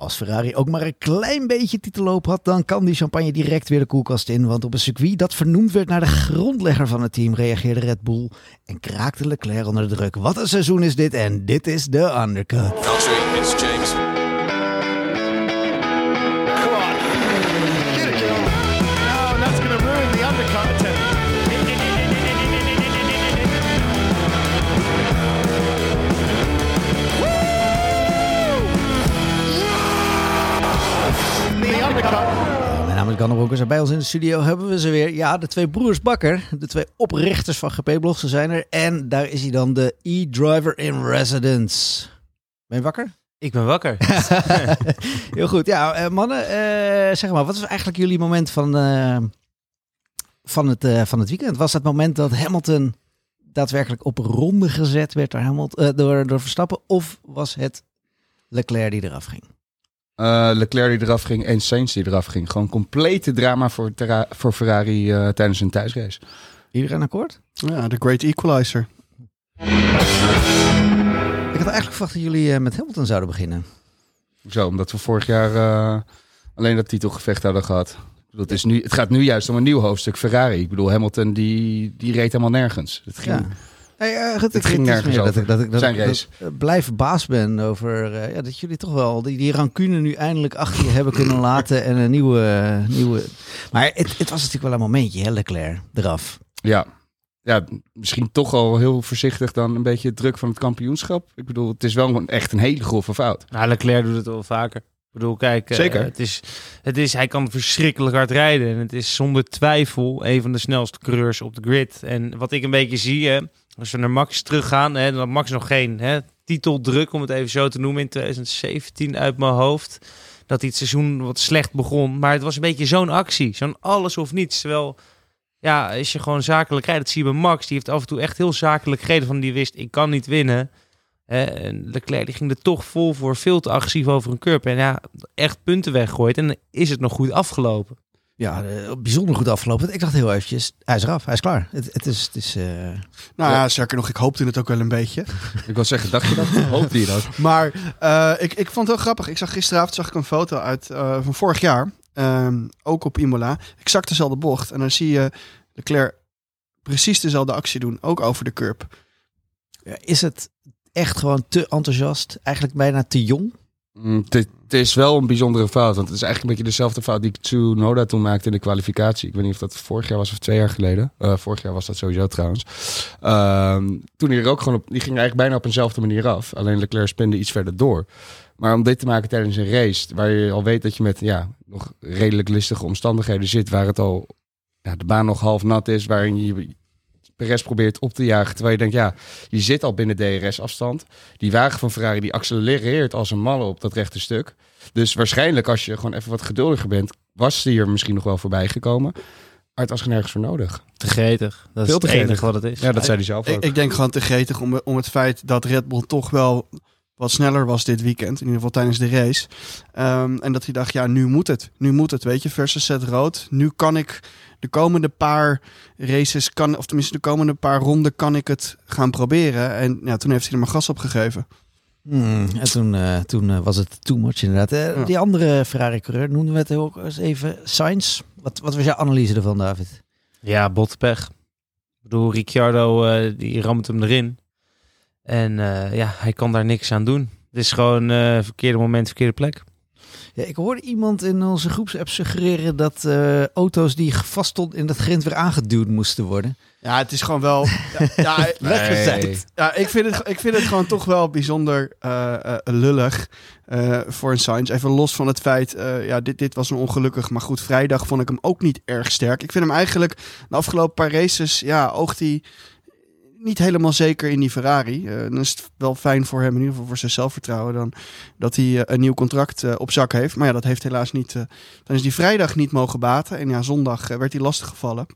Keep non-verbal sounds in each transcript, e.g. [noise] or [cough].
Als Ferrari ook maar een klein beetje titelloop had, dan kan die champagne direct weer de koelkast in. Want op een circuit dat vernoemd werd naar de grondlegger van het team, reageerde Red Bull en kraakte Leclerc onder de druk. Wat een seizoen is dit en dit is de undercut. It's James. Is Ganne Broekers en bij ons in de studio hebben we ze weer. Ja, de twee broers Bakker, de twee oprichters van GP-blog, ze zijn er. En daar is hij dan, de e-driver in residence. Ben je wakker? Ik ben wakker. [laughs] Heel goed. Ja, eh, mannen, eh, zeg maar, wat was eigenlijk jullie moment van, eh, van, het, van het weekend? Was het moment dat Hamilton daadwerkelijk op ronde gezet werd door, Hamilton, door, door Verstappen? Of was het Leclerc die eraf ging? Eh, Leclerc die eraf ging en Sainz die eraf ging. Gewoon complete drama voor, voor Ferrari eh, tijdens een thuisrace. Iedereen akkoord? Ja, de Great Equalizer. Ik had eigenlijk verwacht dat jullie eh, met Hamilton zouden beginnen. Zo, omdat we vorig jaar eh, alleen dat titelgevecht hadden gehad. Het, is nu, het gaat nu juist om een nieuw hoofdstuk Ferrari. Ik bedoel, Hamilton die, die reed helemaal nergens. Het ging, Ja. Hey, eh, het, Het ging nergens meer over. Dat ik, dat ik, dat Zijn ik- race. dat, eh, blijf verbaasd ben over eh, ja, dat jullie toch wel die, die rancune nu eindelijk achter je hebben kunnen laten en een nieuwe... nieuwe... Maar het, het was natuurlijk wel een momentje, hè, Leclerc, eraf. ja. ja, misschien toch al heel voorzichtig dan een beetje het druk van het kampioenschap. Ik bedoel, het is wel echt een hele grove fout. nou, Leclerc doet het wel vaker. Ik bedoel, kijk, eh, Zeker. het is, het is, hij kan verschrikkelijk hard rijden. En het is zonder twijfel een van de snelste coureurs op de grid. En wat ik een beetje zie, hè, als we naar Max teruggaan, hè, dan had Max nog geen hè, titeldruk, om het even zo te noemen, in 2017 uit mijn hoofd. Dat hij het seizoen wat slecht begon. Maar het was een beetje zo'n actie. Zo'n alles of niets. Terwijl, ja, als je gewoon zakelijk rijdt, dat zie je bij Max. Die heeft af en toe echt heel zakelijk gereden van die wist, ik kan niet winnen. Hè, en Leclerc die ging er toch vol voor, veel te agressief over een curb. En ja, echt punten weggooit. En dan is het nog goed afgelopen. Ja, eh, bijzonder goed afgelopen. Ik dacht heel eventjes, hij is eraf, hij is klaar. Het, het is... Het is eh, Nou ja, sterker nog, ik hoopte het ook wel een beetje. Ik wil zeggen, dacht je dat? [laughs] Hoopte je dat? Maar eh, ik, ik vond het heel grappig. Ik zag gisteravond zag ik een foto uit eh, van vorig jaar. Ehm, ook op Imola. Exact dezelfde bocht. En dan zie je Leclerc precies dezelfde actie doen. Ook over de curb. ja, is het echt gewoon te enthousiast? Eigenlijk bijna te jong? Mm, Het is wel een bijzondere fout. Want het is eigenlijk een beetje dezelfde fout die Tsunoda toen maakte in de kwalificatie. Ik weet niet of dat vorig jaar was of twee jaar geleden. Eh, vorig jaar was dat sowieso trouwens. Ehm, toen hij er ook gewoon op... Die ging eigenlijk bijna op eenzelfde manier af. Alleen Leclerc spinde iets verder door. Maar om dit te maken tijdens een race... waar je al weet dat je met ja, nog redelijk listige omstandigheden zit... waar het al ja, de baan nog half nat is... waarin je Perez probeert op te jagen... terwijl je denkt, ja, je zit al binnen DRS-afstand. Die wagen van Ferrari die accelereert als een malle op dat rechte stuk. Dus waarschijnlijk als je gewoon even wat geduldiger bent... was die er misschien nog wel voorbij gekomen. Maar het was er nergens voor nodig. Te gretig. Dat Veel is te het enige gretig. wat het is. Ja, dat zei hij zelf ook. Ik, ik denk gewoon te gretig om, om het feit dat Red Bull toch wel wat sneller was dit weekend. In ieder geval tijdens de race. Ehm, en dat hij dacht, ja, nu moet het. Nu moet het, weet je. Versus set rood. Nu kan ik de komende paar races, kan, of tenminste de komende paar ronden, kan ik het gaan proberen. En ja, toen heeft hij er maar gas op gegeven. Hmm, en toen, eh, toen eh, was het too much inderdaad. Eh, Ja. Die andere Ferrari-coureur noemden we het ook eens even. Sainz. Wat, wat was jouw analyse ervan, David? Ja, botpech. Ik bedoel, Ricciardo eh, die ramt hem erin. En eh, ja, hij kan daar niks aan doen. Het is gewoon eh, verkeerde moment, verkeerde plek. Ja, ik hoorde iemand in onze groepsapp suggereren dat eh, auto's die vast stonden in dat grind weer aangeduwd moesten worden. Ja, het is gewoon wel... [laughs] Ja, ja, Weggezet. Ja, ik vind het, ik vind het gewoon toch wel bijzonder eh, eh, lullig eh, voor een Sainz. Even los van het feit, eh, ja, dit, dit was een ongelukkig. Maar goed, vrijdag vond ik hem ook niet erg sterk. Ik vind hem eigenlijk de afgelopen paar races, ja, oogt hij niet helemaal zeker in die Ferrari. Eh, dan is het wel fijn voor hem, in ieder geval voor zijn zelfvertrouwen, dan dat hij eh, een nieuw contract eh, op zak heeft. Maar ja, dat heeft helaas niet. dan is die vrijdag niet mogen baten. En ja, zondag werd hij lastiggevallen.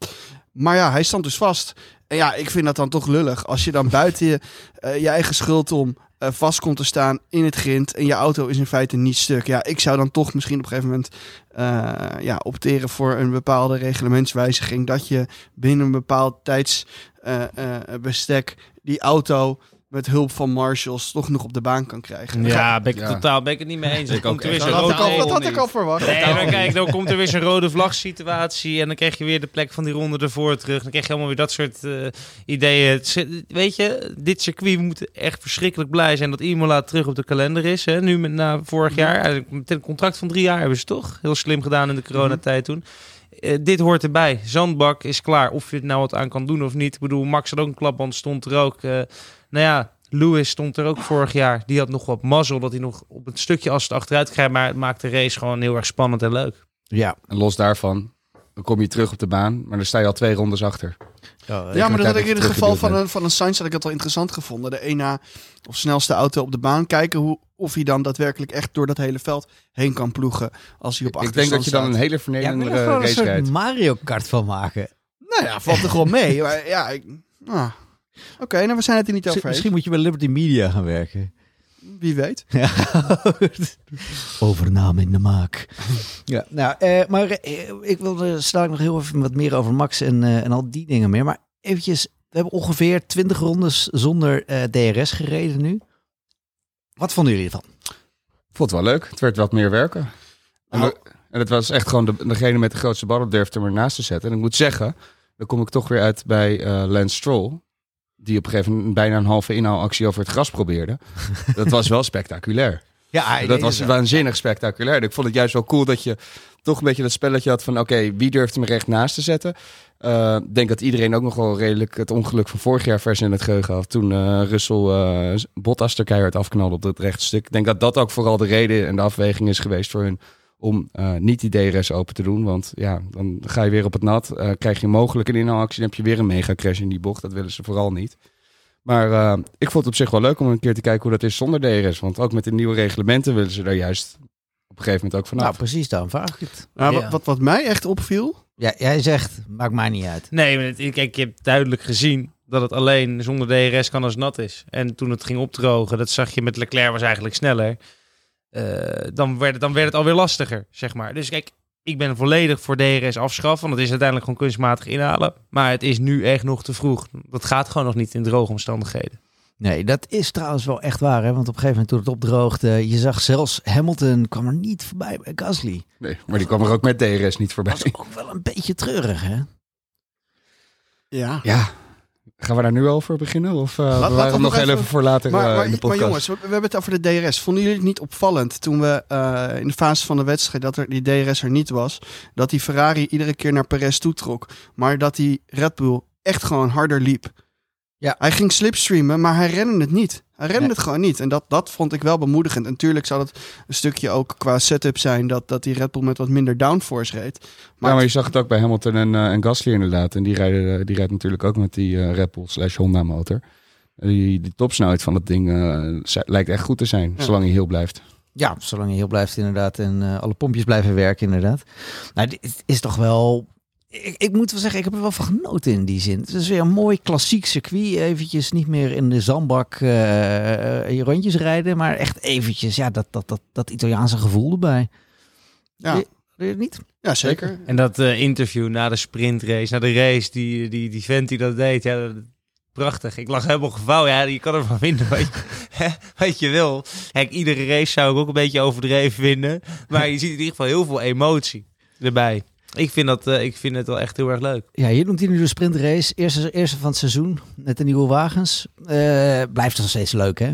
Maar ja, hij stond dus vast. En ja, ik vind dat dan toch lullig. Als je dan buiten je, je eigen schuld om eh, vast komt te staan in het grind. En je auto is in feite niet stuk. Ja, ik zou dan toch misschien op een gegeven moment eh, ja, opteren voor een bepaalde reglementswijziging. Dat je binnen een bepaald tijdsbestek die auto met hulp van marshals toch nog op de baan kan krijgen. Ja, ben ik Ja. totaal ben ik het niet mee eens. Ik ook komt er weer echt. zo'n dat, had ik rode al, dat had ik al verwacht. Nee, maar kijk, dan komt er weer zo'n rode vlag situatie en dan krijg je weer de plek van die ronde ervoor terug. Dan krijg je allemaal weer dat soort eh, ideeën. Weet je, dit circuit, we moeten echt verschrikkelijk blij zijn dat Imola terug op de kalender is. Hè? Nu met, na vorig jaar, eigenlijk met een contract van drie jaar hebben ze toch heel slim gedaan in de coronatijd toen. Eh, dit hoort erbij. Zandbak is klaar. Of je het nou wat aan kan doen of niet. Ik bedoel, Max had ook een klapband, stond er ook. Eh, nou ja, Lewis stond er ook vorig jaar. Die had nog wat mazzel dat hij nog op het stukje als het achteruit krijgt. Maar het maakt de race gewoon heel erg spannend en leuk. Ja. En los daarvan, dan kom je terug op de baan, maar dan sta je al twee rondes achter. Ja, maar dat had ik in het geval van een, van een Sainz had ik dat wel interessant gevonden. De één na of snelste auto op de baan. Kijken hoe, of hij dan daadwerkelijk echt door dat hele veld heen kan ploegen. Als hij op Ik denk dat je dan een hele vernederende er race soort rijdt. Mario Kart van maken. Nou ja, valt er gewoon mee. Maar ja, ik- ah. Oké, nou we zijn het er niet over Misschien, eens. misschien moet je bij Liberty Media gaan werken. Wie weet. [laughs] Ja. Overname in de maak. Ja, nou, eh, maar eh, ik wilde straks nog heel even wat meer over Max en, eh, en al die dingen meer. Maar eventjes, we hebben ongeveer 20 rondes zonder eh, DRS gereden nu. Wat vonden jullie ervan? Ik vond het wel leuk. Het werd wat meer werken. En, Nou. de- en het was echt gewoon de, degene met de grootste ballen durfde hem ernaast te zetten. En ik moet zeggen, dan kom ik toch weer uit bij eh Lance Stroll. Die op een gegeven moment bijna een halve inhaalactie over het gras probeerde. [laughs] dat was wel spectaculair. Ja, dat was waanzinnig spectaculair. Ik vond het juist wel cool dat je toch een beetje dat spelletje had van... oké, wie durft hem er echt naast te zetten? Eh, Ik denk dat iedereen ook nog wel redelijk het ongeluk van vorig jaar vers in het geheugen had. Toen eh Russell eh, Bottas er keihard afknalde op het rechte stuk. Ik denk dat dat ook vooral de reden en de afweging is geweest voor hun... om eh, niet die DRS open te doen. Want ja, dan ga je weer op het nat. eh, krijg je mogelijk een inhaalactie. Dan heb je weer een mega crash in die bocht. Dat willen ze vooral niet. Maar eh, ik vond het op zich wel leuk om een keer te kijken hoe dat is zonder DRS. Want ook met de nieuwe reglementen willen ze daar juist op een gegeven moment ook vanaf. Nou, precies, dan vraag ik het. Nou, Ja. wat, wat, wat mij echt opviel. Ja, jij zegt, maakt mij niet uit. Nee, maar het- kijk, je hebt duidelijk gezien dat het alleen zonder DRS kan als het nat is. En toen het ging opdrogen, dat zag je met Leclerc was eigenlijk sneller. Eh, dan, werd het, dan werd het alweer lastiger, zeg maar. Dus kijk, ik ben volledig voor DRS afschaffen. Want het is uiteindelijk gewoon kunstmatig inhalen. Maar het is nu echt nog te vroeg. Dat gaat gewoon nog niet in droge omstandigheden. Nee, dat is trouwens wel echt waar. Hè? Want op een gegeven moment toen het opdroogde, je zag zelfs Hamilton kwam er niet voorbij bij Gasly. Nee, maar die kwam er ook met DRS niet voorbij. Dat is ook wel een beetje treurig, hè? Ja. Ja, gaan we daar nu over beginnen? Of we laten waren we nog nog even- even voor later Maar, eh, maar, in de maar podcast? jongens, we, we hebben het over de DRS. Vonden jullie het niet opvallend toen we eh, in de fase van de wedstrijd dat er die DRS er niet was, dat die Ferrari iedere keer naar Perez toetrok, maar dat die Red Bull echt gewoon harder liep? Ja. Hij ging slipstreamen, maar hij rende het niet. Hij rende Nee. het gewoon niet. En dat, dat vond ik wel bemoedigend. En natuurlijk zal het een stukje ook qua setup zijn dat, dat die Red Bull met wat minder downforce reed. Maar, ja, maar je zag het ook bij Hamilton en, eh, en Gasly inderdaad. En die, rijden, die rijdt natuurlijk ook met die eh, Red Bull slash Honda motor. Die, die topsnelheid van dat ding eh, lijkt echt goed te zijn, Ja. zolang hij heel blijft. Ja, zolang je heel blijft inderdaad en eh, alle pompjes blijven werken inderdaad. Nou, dit is toch wel... Ik, ik moet wel zeggen, ik heb er wel van genoten in die zin. Het is weer een mooi klassiek circuit. Eventjes niet meer in de zandbak eh, je rondjes rijden, maar echt eventjes ja, dat, dat, dat, dat Italiaanse gevoel erbij. ja, Weet je het niet? ja, zeker. En dat eh, interview na de sprintrace, na de race, die, die, die vent die dat deed, ja, dat- prachtig. Ik lag helemaal gevouwen. Ja, je kan ervan vinden wat je, [laughs] wat je wil. Kijk, iedere race zou ik ook een beetje overdreven vinden. Maar je ziet in ieder geval heel veel emotie erbij. Ik vind, dat, eh, ik vind het wel echt heel erg leuk. Ja, hier noemt hij nu de sprintrace. Eerste, eerste van het seizoen met de nieuwe wagens. Eh, blijft nog steeds leuk, hè?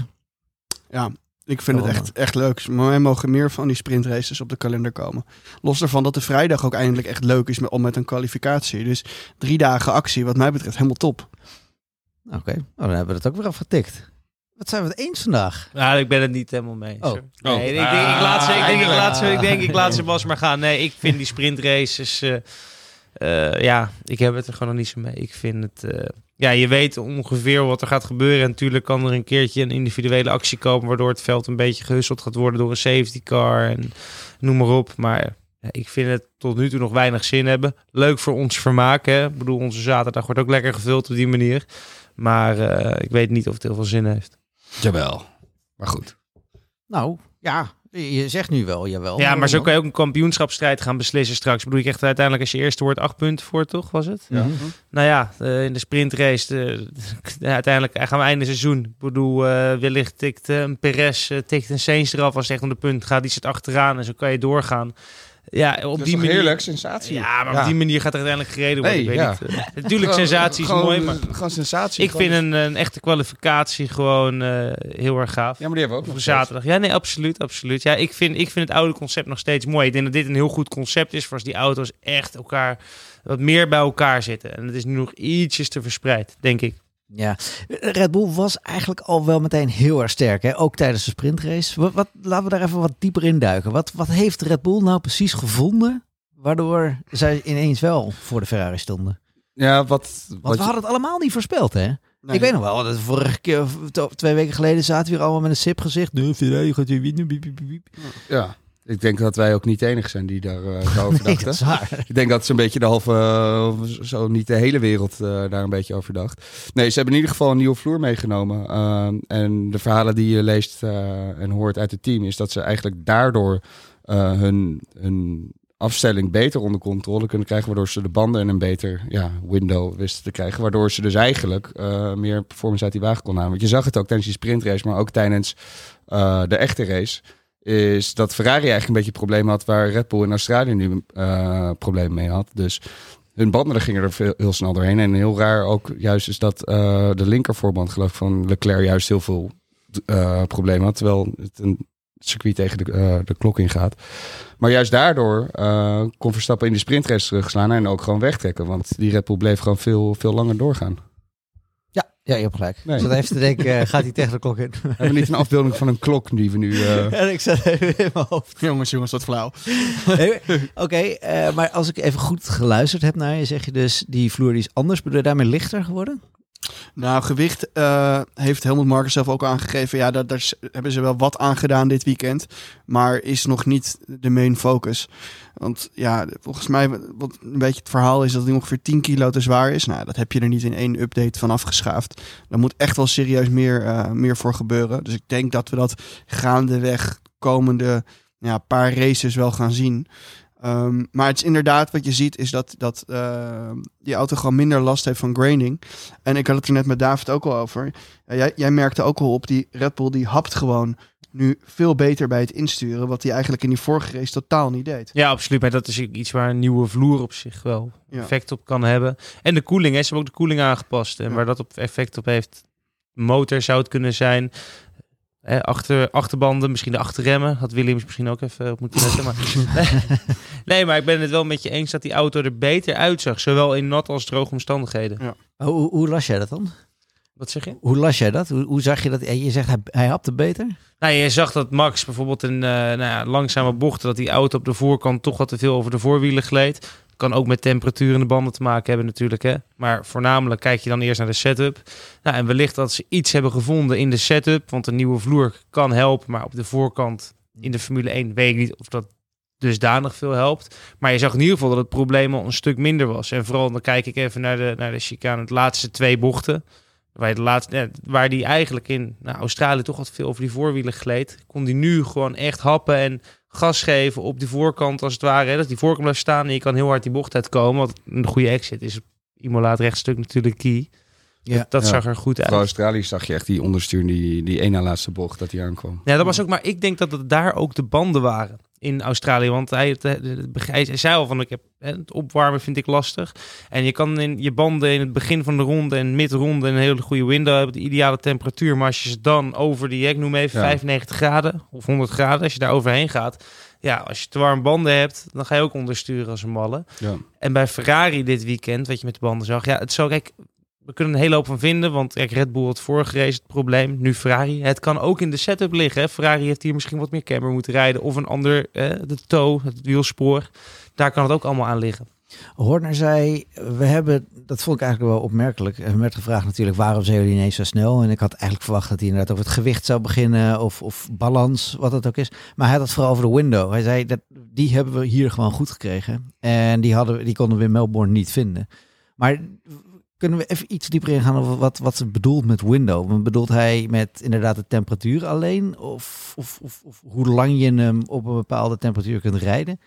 Ja, ik vind het Oh. echt, echt leuk. Maar wij mogen meer van die sprintraces op de kalender komen. Los daarvan dat de vrijdag ook eindelijk echt leuk is met, om met een kwalificatie. Dus drie dagen actie, wat mij betreft, helemaal top. Oké, nou, dan hebben we het ook weer afgetikt. Wat zijn we het eens vandaag? Nou, ik ben het niet helemaal mee. Oh. Nee, ik, denk, ik, laat ze, ik, denk, ik, laat ze, ik denk, ik laat ze pas maar gaan. Nee, ik vind die sprintraces... eh, eh, ja, ik heb het er gewoon nog niet zo mee. Ik vind het... eh, ja, je weet ongeveer wat er gaat gebeuren. En natuurlijk kan er een keertje een individuele actie komen... waardoor het veld een beetje gehusteld gaat worden door een safety car. En noem maar op. Maar ja, ik vind het tot nu toe nog weinig zin hebben. Leuk voor ons vermaak. Hè? Ik bedoel, onze zaterdag wordt ook lekker gevuld op die manier. Maar eh, ik weet niet of het heel veel zin heeft. Jawel. Maar goed. Nou, ja, Je zegt nu wel, jawel. Ja, maar zo kan je ook een kampioenschapsstrijd gaan beslissen straks. Bedoel ik echt uiteindelijk als je eerste wordt acht punten voor, toch? Was het? Ja. Mhm. Nou ja, eh, in de sprintrace, de, [laughs] de- uiteindelijk gaan we einde seizoen. Ik bedoel, eh, wellicht tikt eh, een Perez, tikt een Sainz eraf als het echt om de punt gaat. Die zit achteraan en zo kan je doorgaan. Ja, op Dat is die manier. heerlijk, sensatie. Ja, maar op die manier gaat er uiteindelijk gereden worden. Nee, ik weet ja. niet. eh, natuurlijk, sensatie is gewoon- mooi, maar Gewoon sensatie. ik Gewoon- vind een, een echte kwalificatie gewoon eh, heel erg gaaf. Ja, maar die hebben we ook Voor nog zaterdag. Ja, nee, absoluut, absoluut. Ja, ik vind, ik vind het oude concept nog steeds mooi. Ik denk dat dit een heel goed concept is voor als die auto's echt elkaar wat meer bij elkaar zitten. En het is nu nog ietsjes te verspreid, denk ik. Ja, Red Bull was eigenlijk al wel meteen heel erg sterk, hè? ook tijdens de sprintrace. Wat, wat, laten we daar even wat dieper in duiken. Wat, wat heeft Red Bull nou precies gevonden, waardoor zij ineens wel voor de Ferrari stonden? Ja, wat... Want wat we hadden het allemaal niet voorspeld, hè? Nee. Ik weet nog wel, dat vorige keer, twee weken geleden, zaten we hier allemaal met een sip gezicht. De Ferrari gaat weer winnen. Ja, ik denk dat wij ook niet de enige zijn die daar eh, zo over [laughs] Nee, dachten. dat is waar. Ik denk dat ze een beetje de halve, eh, zo niet de hele wereld eh, daar een beetje over dacht. Nee, ze hebben in ieder geval een nieuwe vloer meegenomen. Ehm, en de verhalen die je leest eh, en hoort uit het team, is dat ze eigenlijk daardoor eh, hun, hun afstelling beter onder controle kunnen krijgen. Waardoor ze de banden in een beter ja, window wisten te krijgen. Waardoor ze dus eigenlijk eh, meer performance uit die wagen kon halen. Want je zag het ook tijdens die sprintrace, maar ook tijdens eh, de echte race is dat Ferrari eigenlijk een beetje problemen had waar Red Bull in Australië nu eh problemen mee had. Dus hun banden gingen er veel, heel snel doorheen. En heel raar ook juist is dat eh, de linkervoorband geloof ik van Leclerc juist heel veel eh, problemen had. Terwijl het een circuit tegen de, de klok ingaat. Maar juist daardoor kon Verstappen in de sprintrace terugslaan en ook gewoon wegtrekken. Want die Red Bull bleef gewoon veel, veel langer doorgaan. Ja, je hebt gelijk. Nee. Ik zat even te denken, eh, gaat hij tegen de klok in? We hebben niet een afbeelding van een klok die we nu... eh, [laughs] en ik zat even in mijn hoofd. Jongens, jongens, wat flauw. [laughs] Nee, Oké, eh, maar als ik even goed geluisterd heb naar je, zeg je dus die vloer die is anders. Bedoel je daarmee lichter geworden? Nou, gewicht eh, heeft Helmut Marko zelf ook aangegeven. Ja, daar, hebben ze wel wat aan gedaan dit weekend. Maar is nog niet de main focus. Want ja, volgens mij, wat een beetje het verhaal is dat hij ongeveer 10 kilo te zwaar is. Nou, dat heb je er niet in één update van afgeschaafd. Daar moet echt wel serieus meer, eh, meer voor gebeuren. Dus ik denk dat we dat gaandeweg komende ja, paar races wel gaan zien. Ehm, maar het is inderdaad wat je ziet is dat, dat eh, die auto gewoon minder last heeft van graining. En ik had het er net met David ook al over. Jij, jij merkte ook al op, die Red Bull die hapt gewoon nu veel beter bij het insturen. Wat hij eigenlijk in die vorige race totaal niet deed. Ja, absoluut. Maar dat is iets waar een nieuwe vloer op zich wel Ja. effect op kan hebben. En de koeling, hè. ze hebben ook de koeling aangepast. En Ja. waar dat op effect op heeft, motor zou het kunnen zijn. Hè, achter, achterbanden, misschien de achterremmen. Had Williams misschien ook even op moeten letten. Maar... [laughs] [laughs] nee, maar ik ben het wel met je eens dat die auto er beter uitzag. Zowel in nat als droge omstandigheden. Oh, hoe, hoe las jij dat dan? Wat zeg je? Hoe las jij dat? Hoe, hoe zag je dat? Eh, Je zegt hij, hij hapte beter? Nou, je zag dat Max bijvoorbeeld een eh, nou ja, langzame bocht, dat die auto op de voorkant toch wat te veel over de voorwielen gleed. Kan ook met temperatuur in de banden te maken hebben natuurlijk. Hè? Maar voornamelijk kijk je dan eerst naar de setup. Nou, en wellicht dat ze iets hebben gevonden in de setup. Want een nieuwe vloer kan helpen. Maar op de voorkant in de Formule 1 weet ik niet of dat dusdanig veel helpt. Maar je zag in ieder geval dat het probleem al een stuk minder was. En vooral dan kijk ik even naar de, naar de chicane. De laatste twee bochten. Waar, de laatste, waar die eigenlijk in nou, Australië toch wat veel over die voorwielen gleed. Kon die nu gewoon echt happen en gas geven op de voorkant als het ware. Hè, dat die voorkant blijft staan en je kan heel hard die bocht uitkomen. Want een goede exit is Imola het rechtstuk natuurlijk key. Ja. Dat Ja. zag er goed uit. Voor Australië zag je echt die onderstuur, die, die ene na laatste bocht, dat die aankwam. Ja, dat was ook, maar ik denk dat het daar ook de banden waren in Australië. Want hij, het- hij zei al van, ik heb, hè, het opwarmen vind ik lastig. En je kan in je banden in het begin van de ronde en midronde een hele goede window hebben, de ideale temperatuur. Maar als je ze dan over die, ik noem even Ja. 95 graden of 100 graden, als je daar overheen gaat. Ja, als je te warme banden hebt, dan ga je ook ondersturen als een malle. Ja. En bij Ferrari dit weekend, wat je met de banden zag, ja, het zou kijk, we kunnen een hele hoop van vinden, want Red Bull had vorige race het probleem, nu Ferrari. Het kan ook in de setup liggen. Hè. Ferrari heeft hier misschien wat meer camber moeten rijden of een ander, de toe, het wielspoor. Daar kan het ook allemaal aan liggen. Horner zei, we hebben, dat vond ik eigenlijk wel opmerkelijk. Er werd gevraagd natuurlijk, waarom zijn jullie ineens zo snel? En ik had eigenlijk verwacht dat hij inderdaad over het gewicht zou beginnen of, of balans, wat het ook is. Maar hij had het vooral over de window. Hij zei, dat, die hebben we hier gewoon goed gekregen. En die, hadden, die konden we in Melbourne niet vinden. Maar Kunnen we even iets dieper ingaan over wat, wat ze bedoelt met window? Bedoelt hij met inderdaad de temperatuur alleen? Of, of, of, of hoe lang je hem op een bepaalde temperatuur kunt rijden?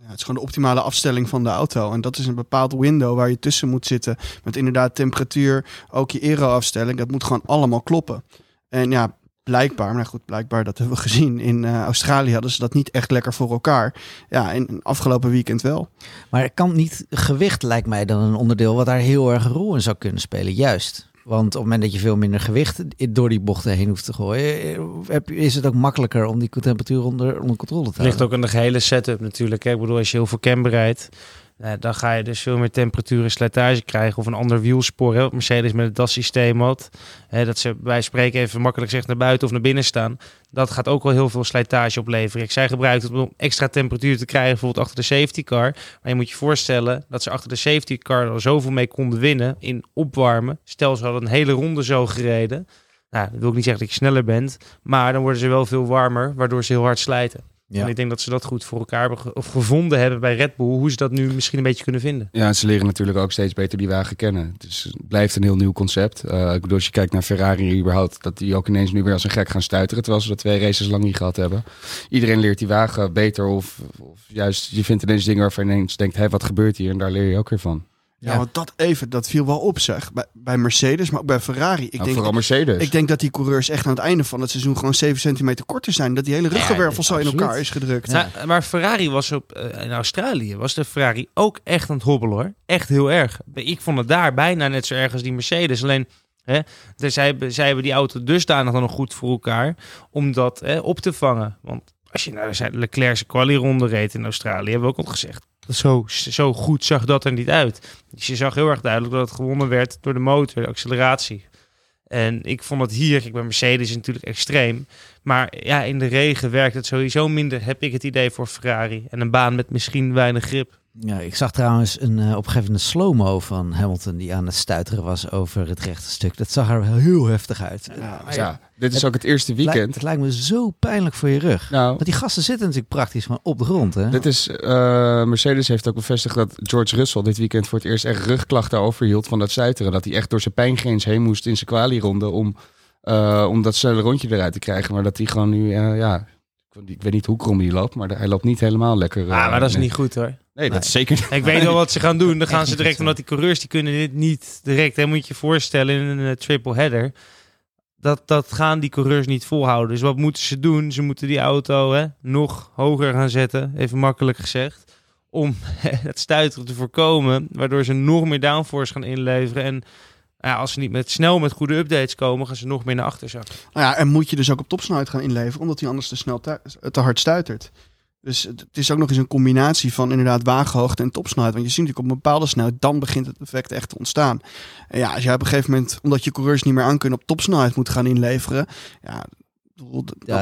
Ja, het is gewoon de optimale afstelling van de auto. En dat is een bepaald window waar je tussen moet zitten. Met inderdaad temperatuur, ook je aero-afstelling. Dat moet gewoon allemaal kloppen. En ja, blijkbaar, maar goed, blijkbaar, dat hebben we gezien. In eh, Australië hadden ze dat niet echt lekker voor elkaar. Ja, in, in afgelopen weekend wel. Maar kan niet gewicht, lijkt mij, dan een onderdeel wat daar heel erg een rol in zou kunnen spelen. Juist. Want op het moment dat je veel minder gewicht door die bochten heen hoeft te gooien, eh, heb je- is het ook makkelijker om die temperatuur onder, onder controle te Het houden. ligt ook aan de gehele setup natuurlijk. Hè. Ik bedoel, als je heel veel cam rijdt, nou, dan ga je dus veel meer temperatuur en slijtage krijgen. Of een ander wielspoor. Hè, Mercedes met het DAS-systeem had. Dat ze bij spreken even makkelijk zegt naar buiten of naar binnen staan. Dat gaat ook wel heel veel slijtage opleveren. Ik zij gebruikt het om extra temperatuur te krijgen, bijvoorbeeld achter de safety car. Maar je moet je voorstellen dat ze achter de safety car al zoveel mee konden winnen in opwarmen. Stel, ze hadden een hele ronde zo gereden. Nou, dat wil ik niet zeggen dat je sneller bent. Maar dan worden ze wel veel warmer, waardoor ze heel hard slijten. Ja. En ik denk dat ze dat goed voor elkaar hebben ge- of gevonden hebben bij Red Bull. Hoe ze dat nu misschien een beetje kunnen vinden. Ja, ze leren natuurlijk ook steeds beter die wagen kennen. Dus het blijft een heel nieuw concept. Eh, ik bedoel, als je kijkt naar Ferrari überhaupt, dat die ook ineens nu weer als een gek gaan stuiteren, terwijl ze dat twee races lang niet gehad hebben. Iedereen leert die wagen beter of, of juist, je vindt ineens dingen waarvan je ineens denkt, hé, wat gebeurt hier? En daar leer je ook weer van. Ja, Ja. want dat even, dat viel wel op zeg. Bij, bij Mercedes, maar ook bij Ferrari. Ik Nou, denk, vooral Mercedes. ik denk dat die coureurs echt aan het einde van het seizoen gewoon 7 centimeter korter zijn. Dat die hele ruggenwervel zo in elkaar is gedrukt. Nou, maar Ferrari was op, eh, in Australië, was de Ferrari ook echt aan het hobbelen hoor. Echt heel erg. Ik vond het daar bijna net zo erg als die Mercedes. Alleen, hè, dus zij, hebben, zij hebben die auto dusdanig dan nog goed voor elkaar om dat hè, op te vangen. Want als je naar de Leclerc's quali-ronde reed in Australië, hebben we ook al gezegd. Zo, zo goed zag dat er niet uit. Dus je zag heel erg duidelijk dat het gewonnen werd door de motor, de acceleratie. En ik vond het hier, kijk, bij Mercedes natuurlijk extreem. Maar ja, in de regen werkt het sowieso minder, heb ik het idee voor Ferrari. En een baan met misschien weinig grip. Ja, ik zag trouwens een eh, op een gegeven moment een slow-mo van Hamilton die aan het stuiteren was over het rechte stuk. Dat zag er wel heel heftig uit. Ja, ja, dit is ook het eerste weekend. Lijkt- het lijkt me zo pijnlijk voor je rug. Nou, Want die gasten zitten natuurlijk praktisch gewoon op de grond. Hè? Dit is, eh, Mercedes heeft ook bevestigd dat George Russell dit weekend voor het eerst echt rugklachten overhield van dat stuiteren. Dat hij echt door zijn pijngrens heen moest in zijn kwalieronde om, eh, om dat snelle rondje eruit te krijgen. Maar dat hij gewoon nu, eh, ja, ik, weet niet hoe krom hij loopt, maar hij loopt niet helemaal lekker. eh, Ah, maar dat is nee. niet goed hoor. Nee, dat is zeker niet. Ik weet wel wat ze gaan doen. Dan [laughs] gaan ze direct, omdat die coureurs die kunnen dit niet direct. Hè, moet je je voorstellen in een eh, triple header. Dat, dat gaan die coureurs niet volhouden. Dus wat moeten ze doen? Ze moeten die auto hè, nog hoger gaan zetten. Even makkelijk gezegd. Om [laughs] het stuiteren te voorkomen. Waardoor ze nog meer downforce gaan inleveren. En ja, als ze niet met, snel met goede updates komen, gaan ze nog meer naar achter zakken. Nou ja, en moet je dus ook op topsnelheid gaan inleveren, omdat hij anders te snel te hard stuitert. Dus het is ook nog eens een combinatie van inderdaad wagenhoogte en topsnelheid. Want je ziet natuurlijk op een bepaalde snelheid, dan begint het effect echt te ontstaan. En ja, als jij op een gegeven moment, omdat je coureurs niet meer aan kunnen, op topsnelheid moet gaan inleveren. Ja,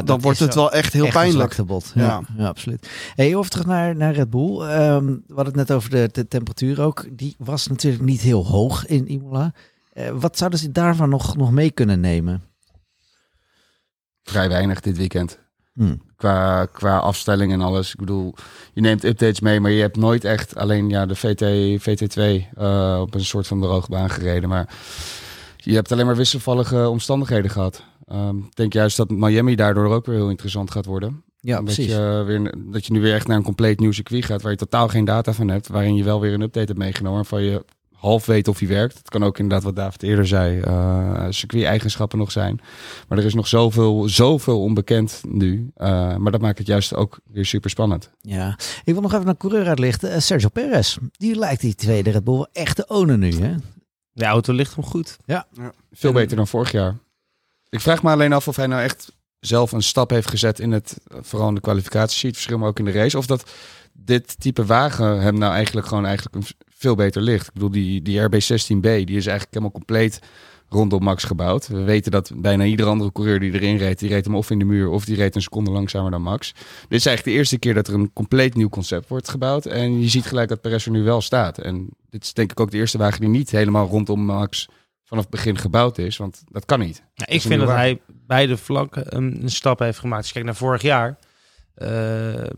dan, wordt het wel echt heel Echt een pijnlijk. Ja, Ja. ja. absoluut. Hey, over terug naar, naar Red Bull. Ehm, we hadden het net over de, de temperatuur ook. Die was natuurlijk niet heel hoog in Imola. Eh, wat zouden ze daarvan nog, nog mee kunnen nemen? Vrij weinig dit weekend. Hm. Qua, qua afstelling en alles. Ik bedoel, je neemt updates mee, maar je hebt nooit echt alleen ja, de VT, VT2 eh, op een soort van droge baan gereden. Maar je hebt alleen maar wisselvallige omstandigheden gehad. Ehm, ik denk juist dat Miami daardoor ook weer heel interessant gaat worden. Ja, dat, precies. je weer, dat je nu weer echt naar een compleet nieuw circuit gaat, waar je totaal geen data van hebt. Waarin je wel weer een update hebt meegenomen, waarvan je half weet of die werkt. Het kan ook inderdaad, wat David eerder zei, eh circuit-eigenschappen nog zijn. Maar er is nog zoveel, zoveel onbekend nu. Eh, maar dat maakt het juist ook weer super spannend. Ja, ik wil nog even een coureur uitlichten. Eh, Sergio Perez. Die lijkt die tweede Red Bull wel echt te ownen nu. Hè? De auto ligt hem goed. Veel beter dan vorig jaar. Ik vraag me alleen af of hij nou echt zelf een stap heeft gezet in het, vooral in de kwalificatie, ziet verschil, maar ook in de race. Of dat dit type wagen hem nou eigenlijk gewoon eigenlijk een veel beter ligt. Ik bedoel, die, die RB16B, die is eigenlijk helemaal compleet rondom Max gebouwd. We weten dat bijna iedere andere coureur die erin reed, die reed hem of in de muur of die reed een seconde langzamer dan Max. Dit is eigenlijk de eerste keer dat er een compleet nieuw concept wordt gebouwd. En je ziet gelijk dat Perez er nu wel staat. En dit is denk ik ook de eerste wagen die niet helemaal rondom Max vanaf het begin gebouwd is. Want dat kan niet. Ja, ik vind dat hij beide vlakken een, een stap heeft gemaakt. Als je kijkt naar vorig jaar. eh,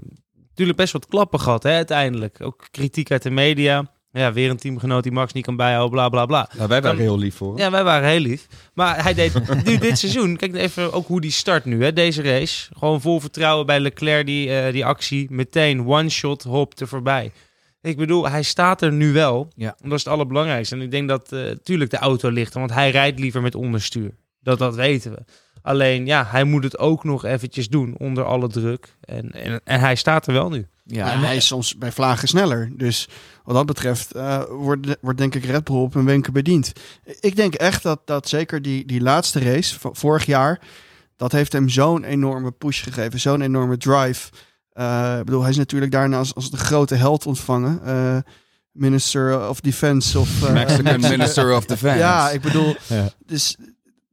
natuurlijk best wat klappen gehad hè, uiteindelijk. Ook kritiek uit de media. Ja, weer een teamgenoot die Max niet kan bijhouden, bla bla bla. Nou, wij waren Dan- heel lief voor hem. Ja, wij waren heel lief. Maar hij deed [laughs] nu dit seizoen. Kijk even ook hoe die start nu, hè, deze race. Gewoon vol vertrouwen bij Leclerc, die, eh, die actie. Meteen one shot, hop, er voorbij. Ik bedoel, hij staat er nu wel. Ja. Dat is het allerbelangrijkste. En ik denk dat eh tuurlijk de auto ligt. Want hij rijdt liever met onderstuur. Dat, dat weten we. Alleen, ja, hij moet het ook nog eventjes doen onder alle druk. En, en, en hij staat er wel nu. Ja, Ja, en hij is soms bij vlagen sneller. Dus wat dat betreft eh, wordt, wordt denk ik Red Bull op een wenken bediend. Ik denk echt dat, dat zeker die, die laatste race van vorig jaar... dat heeft hem zo'n enorme push gegeven. Zo'n enorme drive. Eh, ik bedoel, hij is natuurlijk daarna als, als de grote held ontvangen. Eh, Minister of Defense of... Mexican [laughs] Minister of Defense. Ja, ik bedoel... Ja. Dus,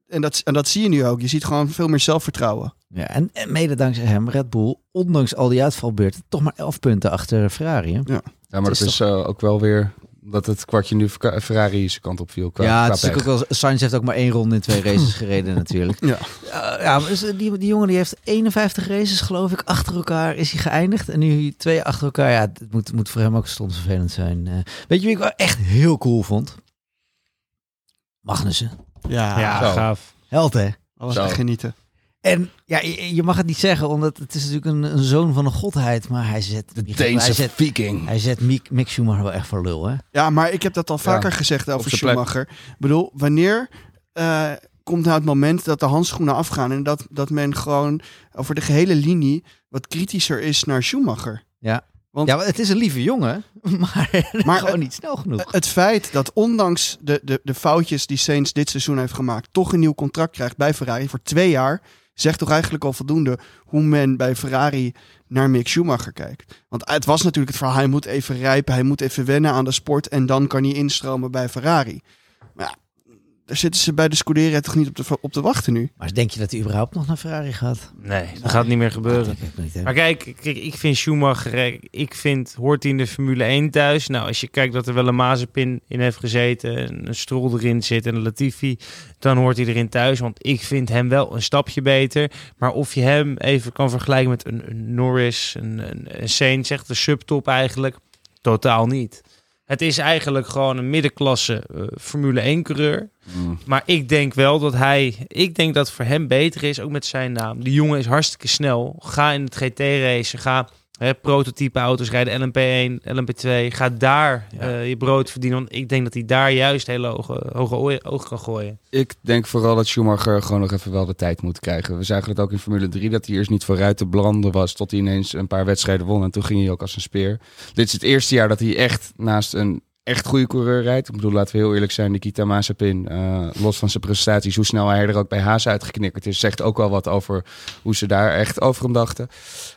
en, dat, en dat zie je nu ook. Je ziet gewoon veel meer zelfvertrouwen. Ja, en, en mede dankzij hem, Red Bull, ondanks al die uitvalbeurten, toch maar 11 punten achter Ferrari. Hè? Ja, maar Het het is is eh, ook wel weer dat het kwartje nu Ferra- Ferrari zijn kant op viel. Qua, ja, qua het is ook wel. Sainz heeft ook maar één ronde in twee [laughs] races gereden, natuurlijk. Ja. Uh, ja, maar dus die, die jongen die heeft 51 races, geloof ik, achter elkaar is hij geëindigd. En nu twee achter elkaar. Ja, het moet, moet voor hem ook soms vervelend zijn. Uh, weet je wie ik wel echt heel cool vond? Magnussen. Ja, Zo. gaaf. Held, hè? dat was Zo. echt genieten. En ja, je, je mag het niet zeggen, omdat het is natuurlijk een, een zoon van een godheid. Maar hij zet, De hij Deense zet, viking. hij zet Mick, Mick Schumacher wel echt voor lul, hè? Ja, maar ik heb dat al vaker gezegd over. Schumacher. Ik bedoel, wanneer eh, komt nou het moment dat de handschoenen afgaan en dat, dat men gewoon over de gehele linie wat kritischer is naar Schumacher? Ja. Want- ja, maar het is een lieve jongen, [laughs] maar, Maar gewoon het- niet snel genoeg. Het feit dat ondanks de, de, de foutjes die Sainz dit seizoen heeft gemaakt, toch een nieuw contract krijgt bij Ferrari voor twee jaar, zegt toch eigenlijk al voldoende hoe men bij Ferrari naar Mick Schumacher kijkt. Want het was natuurlijk het verhaal, hij moet even rijpen, hij moet even wennen aan de sport en dan kan hij instromen bij Ferrari. Maar ja, daar zitten ze bij de Scuderia toch niet op te, op te wachten nu. Maar denk je dat hij überhaupt nog naar Ferrari gaat? Nee, dat gaat niet meer gebeuren. Dat denk ik niet, hè. Maar kijk, kijk, ik vind Schumacher, eh, ik vind, hoort hij in de Formule 1 thuis? Nou, als je kijkt dat er wel een Mazepin in heeft gezeten, en een Stroll erin zit en een Latifi, dan hoort hij erin thuis. Want ik vind hem wel een stapje beter. Maar of je hem even kan vergelijken met een, een Norris, een, een, een Sainz, zegt de subtop eigenlijk, totaal niet. Het is eigenlijk gewoon een middenklasse eh, Formule 1 coureur. Mm. Maar ik denk wel dat hij. Ik denk dat het voor hem beter is, ook met zijn naam. Die jongen is hartstikke snel. Ga in het GT-racen. Ga hè, prototype auto's rijden. LMP1, LMP2. Ga daar Ja. eh, je brood verdienen. Want ik denk dat hij daar juist hele hoge, hoge ogen kan gooien. Ik denk vooral dat Schumacher gewoon nog even wel de tijd moet krijgen. We zagen het ook in Formule 3 dat hij eerst niet vooruit te branden was tot hij ineens een paar wedstrijden won. En toen ging hij ook als een speer. Dit is het eerste jaar dat hij echt naast een echt goede coureur rijdt. Ik bedoel, laten we heel eerlijk zijn, Nikita Mazepin, eh, los van zijn prestaties, hoe snel hij er ook bij Haas uitgeknikkerd is, zegt ook wel wat over hoe ze daar echt over hem dachten.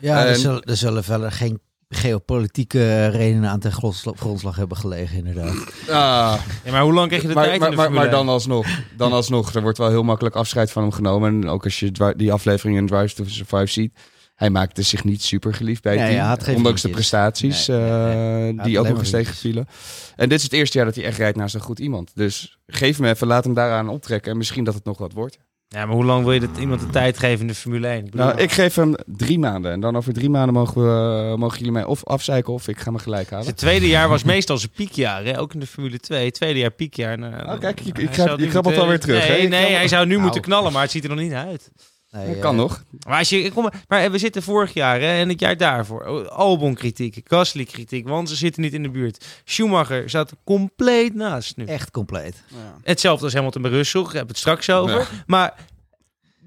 Ja, er En- zullen, er zullen verder geen geopolitieke redenen aan ten grondslag, grondslag hebben gelegen, inderdaad. Ah, Ja, maar hoe lang krijg je de maar, tijd maar, in de maar, maar dan 1? alsnog, dan alsnog, er wordt wel heel makkelijk afscheid van hem genomen. En ook als je die aflevering in Drive to Survive ziet, hij maakte zich niet super geliefd bij het Nee, team. ondanks de prestaties Nee, nee, nee. eh, die ook nog eens tegenvielen. En dit is het eerste jaar dat hij echt rijdt naast een goed iemand. Dus geef hem even, laat hem daaraan optrekken. En misschien dat het nog wat wordt. Ja, maar hoe lang wil je dat iemand de tijd geven in de Formule 1? Ik bedoel, Nou, ik geef hem drie maanden. En dan over drie maanden mogen, we, mogen jullie mij of afzeiken of ik ga me gelijk halen. Het tweede jaar was meestal zijn piekjaar, hè? ook in de Formule 2. Tweede jaar piekjaar. Nou, Oh, kijk, ik- hij ik ga- je krabbelt alweer terug, hè? Nee, Je nee hij zou nu Nou. moeten knallen, maar het ziet er nog niet uit. Nee, Dat eh, kan nog. Maar, als je, kom, maar- maar we zitten vorig jaar hè, en het jaar daarvoor. Oh, Albon kritiek, Gasly kritiek, want ze zitten niet in de buurt. Schumacher staat er compleet naast nu. Echt compleet. Ja. Hetzelfde als Hamilton bij Russell, ik heb het straks over. Ja. Maar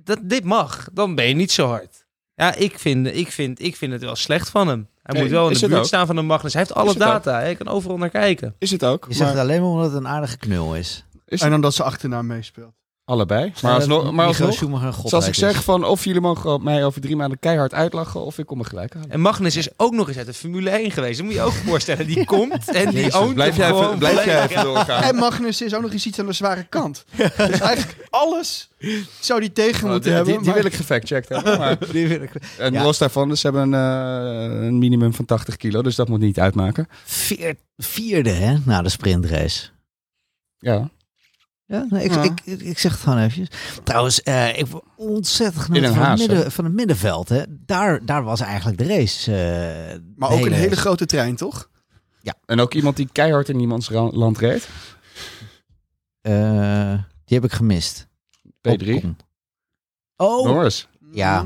dat, dit mag, dan ben je niet zo hard. Ja, ik vind, ik vind, ik vind het wel slecht van hem. Hij Nee, moet wel in de buurt ook. staan van de Magnus. Hij heeft alle data, hè. hij kan overal naar kijken. Is het ook. Je zegt het maar alleen maar omdat het een aardige knul is. is En omdat ze achternaam meespeelt. Allebei. Maar alsnog, maar alsnog zoals ik zeg, van of jullie mogen mij over drie maanden keihard uitlachen of ik kom me gelijk halen. En Magnus is ook nog eens uit de Formule 1 geweest. Dat moet je ook voorstellen. Die [laughs] komt en die Jezus, oont blijf jij even, blijf jij even doorgaan. En Magnus is ook nog eens iets aan de zware kant. [laughs] Dus eigenlijk alles zou die tegen Oh, moeten die, hebben. die, die maar- wil ik gefactcheckt hebben. Maar, [laughs] Die wil ik- en Ja. los daarvan, dus ze hebben een, eh, een minimum van 80 kilo, dus dat moet niet uitmaken. Veer- vierde, hè, na de sprintrace. Ja. Ja, nee, ik, Ja. Ik, ik, ik zeg het gewoon eventjes. Trouwens, eh, ik word ontzettend genoten In van, het midden, van het middenveld. Hè. Daar, daar was eigenlijk de race. eh, Maar de ook een hele race. grote trein, toch? En ook iemand die keihard in iemands land reed. Eh, die heb ik gemist. P3. Ocon. Oh, Norris. ja.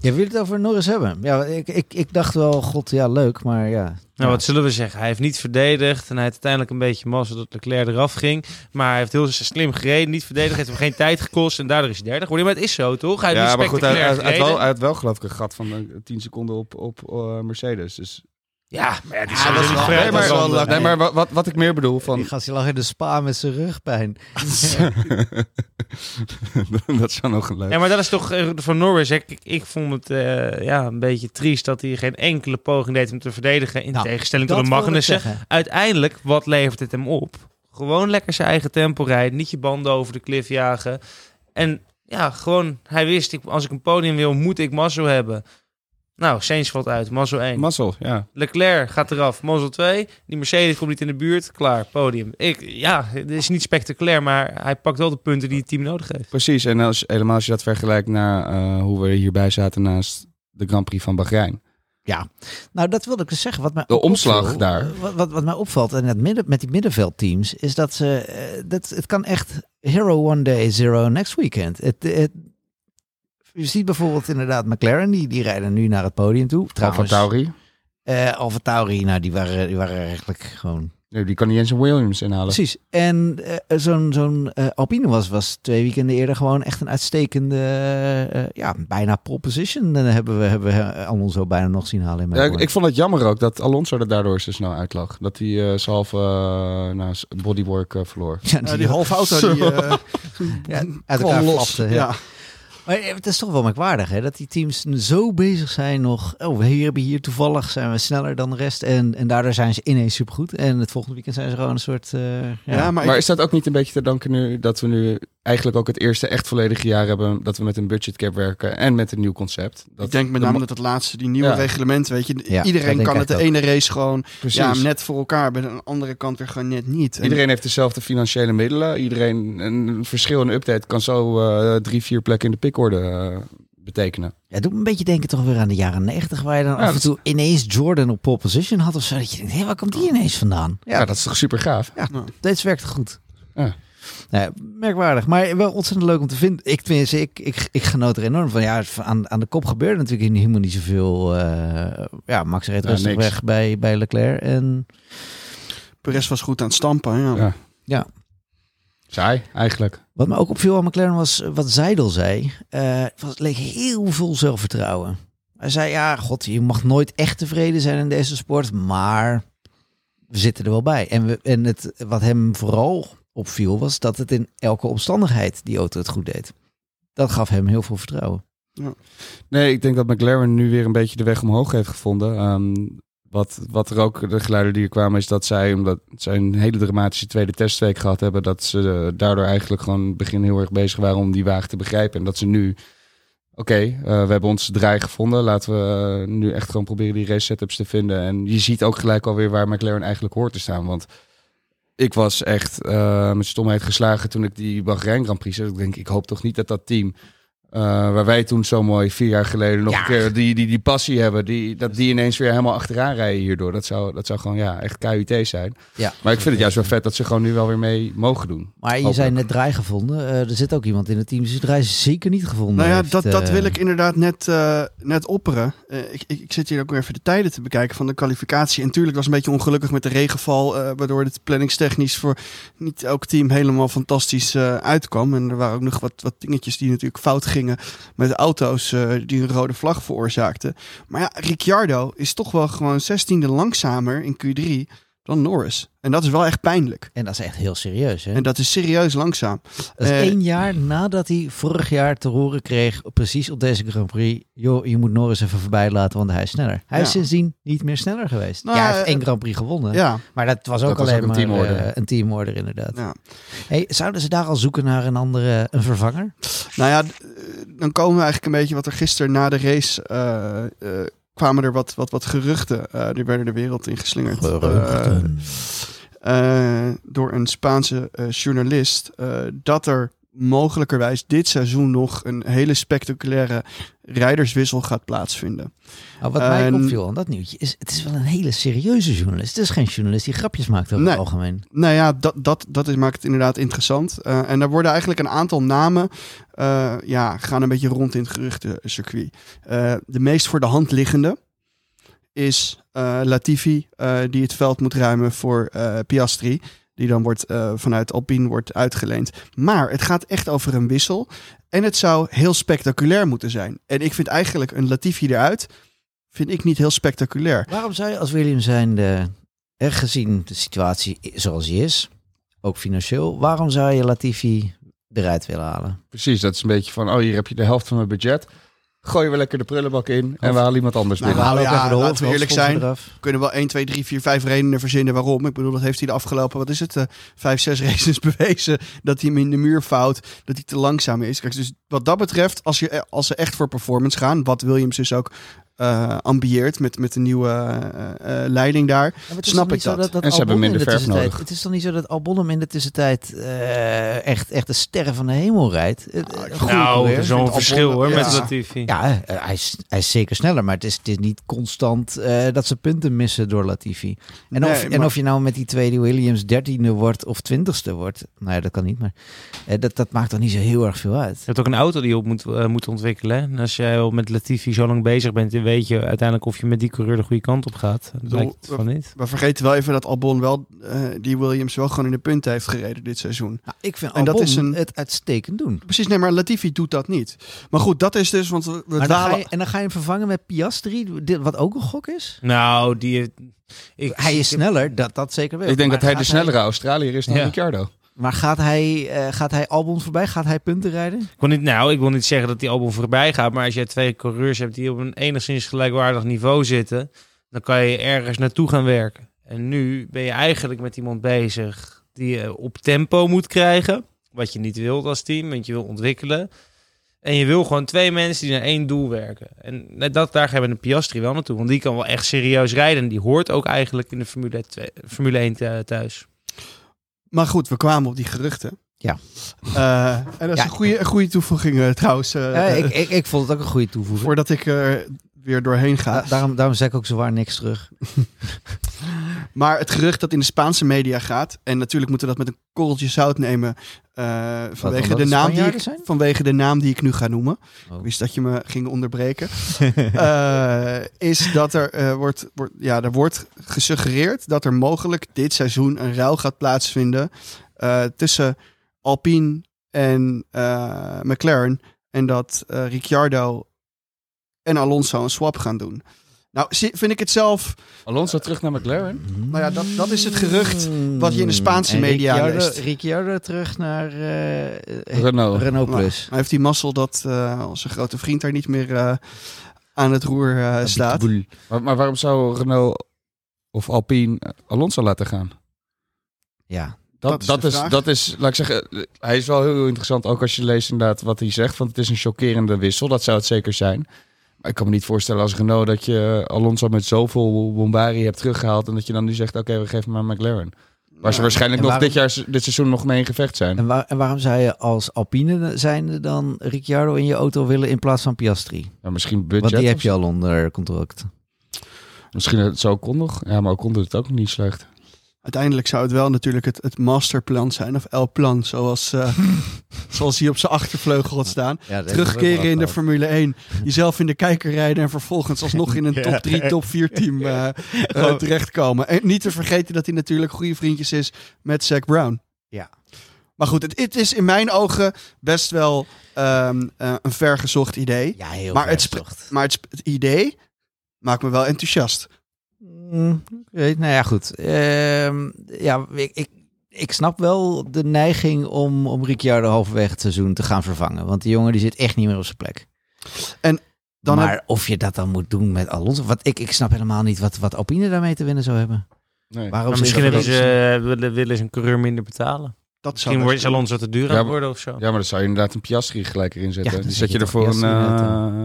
Je wil het over Norris hebben. Ja, ik, ik, ik dacht wel, god, ja, leuk, maar ja. Nou, wat zullen we zeggen? Hij heeft niet verdedigd en hij heeft uiteindelijk een beetje mazzel dat Leclerc eraf ging. Maar hij heeft heel slim gereden, niet verdedigd, heeft hem geen tijd gekost en daardoor is hij derde geworden. Maar het is zo, toch? Hij heeft Ja, niet maar goed, hij, hij, spectaculair hij had wel, hij had wel geloof ik een gat van eh, 10 seconden op, op eh, Mercedes. Dus... Ja, maar ja, die Ja, zijn dat is wel- wel. Nee, maar wat, wat, wat ik meer bedoel van... Die gast die lag in de spa met zijn rugpijn. [laughs] dat zou nog een leuk... Ja, maar dat is toch eh, van Norris. Ik, ik vond het eh, ja, een beetje triest dat hij geen enkele poging deed om te verdedigen. In Nou, tegenstelling tot de Magnussen. Uiteindelijk, wat levert het hem op? Gewoon lekker zijn eigen tempo rijden. Niet je banden over de klif jagen. En ja, gewoon, hij wist, ik, als ik een podium wil, moet ik Mazzo hebben. Nou, Sainz valt uit, Mazzo 1. Mazzel, ja. Leclerc gaat eraf, Mazzo 2. Die Mercedes komt niet in de buurt, klaar, podium. Ik, ja, het is niet spectaculair, maar hij pakt wel de punten die het team nodig heeft. Precies, en als, helemaal als je dat vergelijkt naar eh, hoe we hierbij zaten naast de Grand Prix van Bahrein. Nou, dat wilde ik dus zeggen. Wat mij De omslag opviel, daar. Wat, wat, wat mij opvalt en het midden, met die middenveldteams, is dat ze. eh, dat, het kan echt hero one day, zero next weekend. Het, het, je ziet bijvoorbeeld inderdaad McLaren, die, die rijden nu naar het podium toe. Alfa Trouwens, Tauri. eh Alfa Tauri, nou, die waren, die waren eigenlijk gewoon Nee, die kan niet eens een Williams inhalen. Precies. En eh, zo'n zo'n eh, Alpine was, was twee weekenden eerder gewoon echt een uitstekende, ja, bijna pole position. En hebben we, hebben we Alonso bijna nog zien halen in Ja, ik, ik vond het jammer ook dat Alonso er daardoor zo snel uitlag. Dat hij zijn halve eh, nou, bodywork verloor. ja, die [laughs] halve auto die ja, uit elkaar. Ja. Ja. Maar eh, het is toch wel merkwaardig hè, dat die teams zo bezig zijn nog. Oh, we hier hebben hier toevallig zijn we sneller dan de rest. En, en daardoor zijn ze ineens supergoed. En het volgende weekend zijn ze gewoon een soort... eh, ja. Ja, maar, Maar ik- is dat ook niet een beetje te danken nu dat we nu eigenlijk ook het eerste echt volledige jaar hebben dat we met een budgetcap werken en met een nieuw concept? Dat ik denk met name dat het laatste, die nieuwe Ja. reglement, weet je. Ja, iedereen kan het de ene race gewoon Precies. ja, net voor elkaar, bij de andere kant weer gewoon net niet. En- Iedereen heeft dezelfde financiële middelen. Iedereen, een verschil in update kan zo eh, drie, vier plekken in de pickorde eh, betekenen. Ja, het doet me een beetje denken toch weer aan de jaren negentig, waar je dan Ja, af en dat- toe ineens Jordan op pole position had of zo. Dat je denkt, hé, waar komt die ineens vandaan? Ja, dat is toch super gaaf? Deze werkte goed. Ja. Ja, merkwaardig, maar wel ontzettend leuk om te vinden. Ik, tenminste, ik, ik, ik genoot er enorm van. Ja, aan, aan de kop gebeurde natuurlijk helemaal niet zoveel. eh ja, Max reed Ja, rustig niks. weg bij, bij Leclerc. En Perez was goed aan het stampen. Ja. Ja. ja, Saai, eigenlijk. wat me ook opviel aan McLaren was wat Zijdel zei. Eh, het was, leek heel veel zelfvertrouwen. Hij zei, ja, god, je mag nooit echt tevreden zijn in deze sport, maar we zitten er wel bij. En, we, en het, wat hem vooral opviel was dat het in elke omstandigheid die auto het goed deed. Dat gaf hem heel veel vertrouwen. Nee, ik denk dat McLaren nu weer een beetje de weg omhoog heeft gevonden. Ehm, wat, wat er ook, de geluiden die er kwamen, is dat zij, omdat zij een hele dramatische tweede testweek gehad hebben, dat ze daardoor eigenlijk gewoon begin heel erg bezig waren om die wagen te begrijpen. En dat ze nu, oké, eh, we hebben ons draai gevonden. Laten we eh, nu echt gewoon proberen die race setups te vinden. En je ziet ook gelijk alweer waar McLaren eigenlijk hoort te staan. Want ik was echt eh, met stomheid geslagen toen ik die Bahrein Grand Prix zag. Ik denk, ik hoop toch niet dat dat team... eh, waar wij toen zo mooi vier jaar geleden nog Ja. een keer die, die, die passie hebben, die, dat die ineens weer helemaal achteraan rijden hierdoor. Dat zou, dat zou gewoon ja, echt KUT zijn. Ja. Maar ik vind het juist wel vet dat ze gewoon nu wel weer mee mogen doen. Maar je Hopelijk. zei net draai gevonden. Eh, er zit ook iemand in het team die zijn draai zeker niet gevonden Nou ja, heeft, dat, dat eh. wil ik inderdaad net, eh, net opperen. Eh, ik, ik, ik zit hier ook weer even de tijden te bekijken van de kwalificatie. En natuurlijk was het een beetje ongelukkig met de regenval, eh, waardoor het planningstechnisch voor niet elk team helemaal fantastisch eh, uitkwam. En er waren ook nog wat, wat dingetjes die natuurlijk fout gingen met de auto's eh, die een rode vlag veroorzaakten. Maar ja, Ricciardo is toch wel gewoon 16e langzamer in Q3 dan Norris. En dat is wel echt pijnlijk. En dat is echt heel serieus. Hè? En dat is serieus langzaam. Dat is Eh, één jaar nadat hij vorig jaar te horen kreeg, precies op deze Grand Prix, joh, je moet Norris even voorbij laten, want hij is sneller. Hij is sindsdien niet meer sneller geweest. Nou, ja, hij heeft eh, één Grand Prix gewonnen, Ja, maar dat was ook Dat was alleen ook een maar teamorder. eh, een teamorder inderdaad. ja. Hey, zouden ze daar al zoeken naar een andere, een vervanger? Nou ja, dan komen we eigenlijk een beetje wat er gisteren na de race eh, eh, kwamen er wat, wat, wat geruchten. eh, die werden de wereld in geslingerd. Eh, eh, door een Spaanse journalist. dat er mogelijkerwijs dit seizoen nog een hele spectaculaire rijderswissel gaat plaatsvinden. Nou, wat mij En- opviel aan dat nieuwtje is, het is wel een hele serieuze journalist. Het is geen journalist die grapjes maakt over Nee. het algemeen. Nou ja, dat, dat, dat is, maakt het inderdaad interessant. Eh, en daar worden eigenlijk een aantal namen, eh, ja, gaan een beetje rond in het geruchtencircuit. Eh de meest voor de hand liggende is Latifi, die het veld moet ruimen voor Piastri. Die dan wordt, eh, vanuit Alpine wordt uitgeleend. Maar het gaat echt over een wissel. En het zou heel spectaculair moeten zijn. En ik vind eigenlijk een Latifi eruit, vind ik niet heel spectaculair. Waarom zou je als William zijnde, er gezien de situatie zoals die is, ook financieel, waarom zou je Latifi eruit willen halen? Precies, dat is een beetje van, oh hier heb je de helft van mijn budget. Gooien we lekker de prullenbak in en we halen iemand anders Nou, binnen. we halen ook even de laten we eerlijk zijn. eraf. We kunnen wel 1, 2, 3, 4, 5 redenen verzinnen waarom. Ik bedoel, dat heeft hij de afgelopen, wat is het, eh 5, 6 [laughs] races bewezen. Dat hij hem in de muur fout, dat hij te langzaam is. Kijk, dus wat dat betreft, als, je, als ze echt voor performance gaan, wat Williams dus ook eh ambieert met, met de nieuwe eh, eh, leiding daar. Ja, Snap toch niet ik zo dat. dat En ze hebben minder de verf nodig. Het is toch niet zo dat Albon hem in de tussentijd eh, echt, echt de sterren van de hemel rijdt? Ah, Nou, coureur. zo'n verschil hoor ja. met Latifi. Ja, hij is, hij is zeker sneller, maar het is, het is niet constant eh, dat ze punten missen door Latifi. En, of, en of je nou met die tweede Williams dertiende wordt of twintigste wordt, nou ja, dat kan niet, maar dat, dat maakt toch niet zo heel erg veel uit. Je hebt ook een auto die je op moet, moet ontwikkelen. hè. En als jij al met Latifi zo lang bezig bent, dan weet je uiteindelijk of je met die coureur de goede kant op gaat. Dat lijkt het van niet. We vergeten wel even dat Albon wel eh, die Williams wel gewoon in de punten heeft gereden dit seizoen. Nou, ik vind En dat Albon is een- het uitstekend doen. Precies, nee, maar Latifi doet dat niet. Maar goed, dat is dus, want we, we Maar dan je, en dan ga je hem vervangen met Piastri, dit- wat ook een gok is. Nou, die... Ik, Hij is sneller, dat, dat zeker wel. Ik denk Maar dat hij de snellere Australiër is dan Ja. Ricciardo. Maar gaat hij, eh, gaat hij Albon voorbij? Gaat hij punten rijden? Ik wil niet, nou, ik wil niet zeggen dat die album voorbij gaat, maar als jij twee coureurs hebt die op een enigszins gelijkwaardig niveau zitten, dan kan je ergens naartoe gaan werken. En nu ben je eigenlijk met iemand bezig die je op tempo moet krijgen, wat je niet wilt als team, want je wil ontwikkelen. En je wil gewoon twee mensen die naar één doel werken. En dat, daar gaan we een Piastri wel naartoe, want die kan wel echt serieus rijden. En die hoort ook eigenlijk in de Formule, 2, Formule 1 thu- thuis. Maar goed, we kwamen op die geruchten. Ja. Eh, en dat is Ja. een goede, een goede toevoeging eh, trouwens. eh, ik, ik, ik vond het ook een goede toevoeging. voordat ik weer doorheen ga. Da- daarom, daarom zeg ik ook zowaar niks terug. [laughs] Maar het gerucht dat in de Spaanse media gaat, en natuurlijk moeten we dat met een korreltje zout nemen, eh, vanwege, de naam die ik, zijn? vanwege de naam die ik nu ga noemen. Oh. Ik wist dat je me ging onderbreken. [laughs] Eh, is dat er, eh, wordt, wordt, ja, er wordt gesuggereerd dat er mogelijk dit seizoen een ruil gaat plaatsvinden tussen Alpine en McLaren. En dat Ricciardo en Alonso een swap gaan doen. Nou, vind ik het zelf Alonso terug naar McLaren. Nou ja, dat, dat is het gerucht wat je in de Spaanse En media Ricciardo, leest. Ricciardo terug naar eh, Renault. Renault Nou, Plus. hij heeft die mazzel dat eh, onze grote vriend daar niet meer eh, aan het roer eh, staat. Maar, maar waarom zou Renault of Alpine eh, Alonso laten gaan? Ja, Dat, Dat is dat, is, vraag. dat is, laat ik zeggen, eh, hij is wel heel interessant. Ook als je leest inderdaad wat hij zegt. Want het is een chockerende wissel. Dat zou het zeker zijn. Maar ik kan me niet voorstellen als Renault dat je Alonso met zoveel bombari hebt teruggehaald. En dat je dan nu zegt, oké, we geven hem aan McLaren. Waar ze waarschijnlijk nog waarom- dit, jaar, dit seizoen nog mee in gevecht zijn. en, waar, en waarom zou je als Alpine zijnde dan Ricciardo in je auto willen in plaats van Piastri? Ja, misschien budget. Want die heb je al onder contract. Misschien het zo Ocon nog. Ja, maar doet het ook niet slecht. Uiteindelijk zou het wel natuurlijk het, het masterplan zijn, of L-plan, zoals, eh, [laughs] zoals hij op zijn achtervleugel had staan. Ja, Terugkeren in de Formule 1, jezelf in de kijker rijden en vervolgens alsnog in een [laughs] Ja. top 3, top 4 team [laughs] eh, eh, terechtkomen. En niet te vergeten dat hij natuurlijk goede vriendjes is met Zac Brown. Ja. Maar goed, het, het is in mijn ogen best wel eh, een vergezocht idee. Ja, heel Maar het. Maar het idee maakt me wel enthousiast. Mm, nou ja, goed. Ehm, ja, ik, ik, ik snap wel de neiging om, om Ricciardo halverwege het seizoen te gaan vervangen. Want die jongen die zit echt niet meer op zijn plek. En dan maar heb- of je dat dan moet doen met Alonso... Wat, ik, ik snap helemaal niet wat, wat Alpine daarmee te winnen zou hebben. Nee. Waarom Maar misschien hebben ze, eh, willen, willen ze een coureur minder betalen. Dat zou Misschien wordt Alonso te duur aan Ja, maar- worden of zo. Ja, maar dan zou je inderdaad een Piastri gelijk erin zetten. Ja, dan die zet je je er toch voor een, Piastri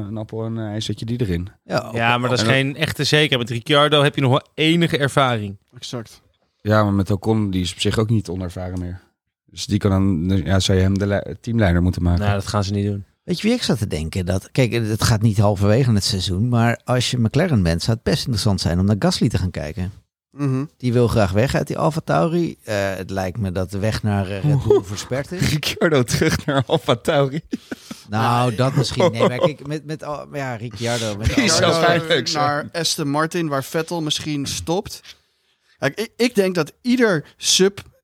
eh, een appel en een ei, zet je die erin. Ja, Ja, maar dat is dan- geen echte zekerheid. Met Ricciardo heb je nog wel enige ervaring. Exact. Ja, maar met Ocon, die is op zich ook niet onervaren meer. Dus die kan dan, ja, zou je hem de le- teamleider moeten maken. Nou, dat gaan ze niet doen. Weet je wie ik zat te denken? Dat, kijk, het gaat niet halverwege het seizoen. Maar als je McLaren bent, zou het best interessant zijn om naar Gasly te gaan kijken. Mhm. Die wil graag weg uit die Alfa Tauri. Eh, het lijkt me dat de weg naar eh, Red Bull [laughs] versperd is. Ricciardo terug naar Alfa Tauri. Nou, dat misschien. Nee, maar [laughs] kijk, met, met ja, Ricciardo. Met Ricciardo naar Aston Martin, waar Vettel misschien stopt. Kijk, ik, ik denk dat ieder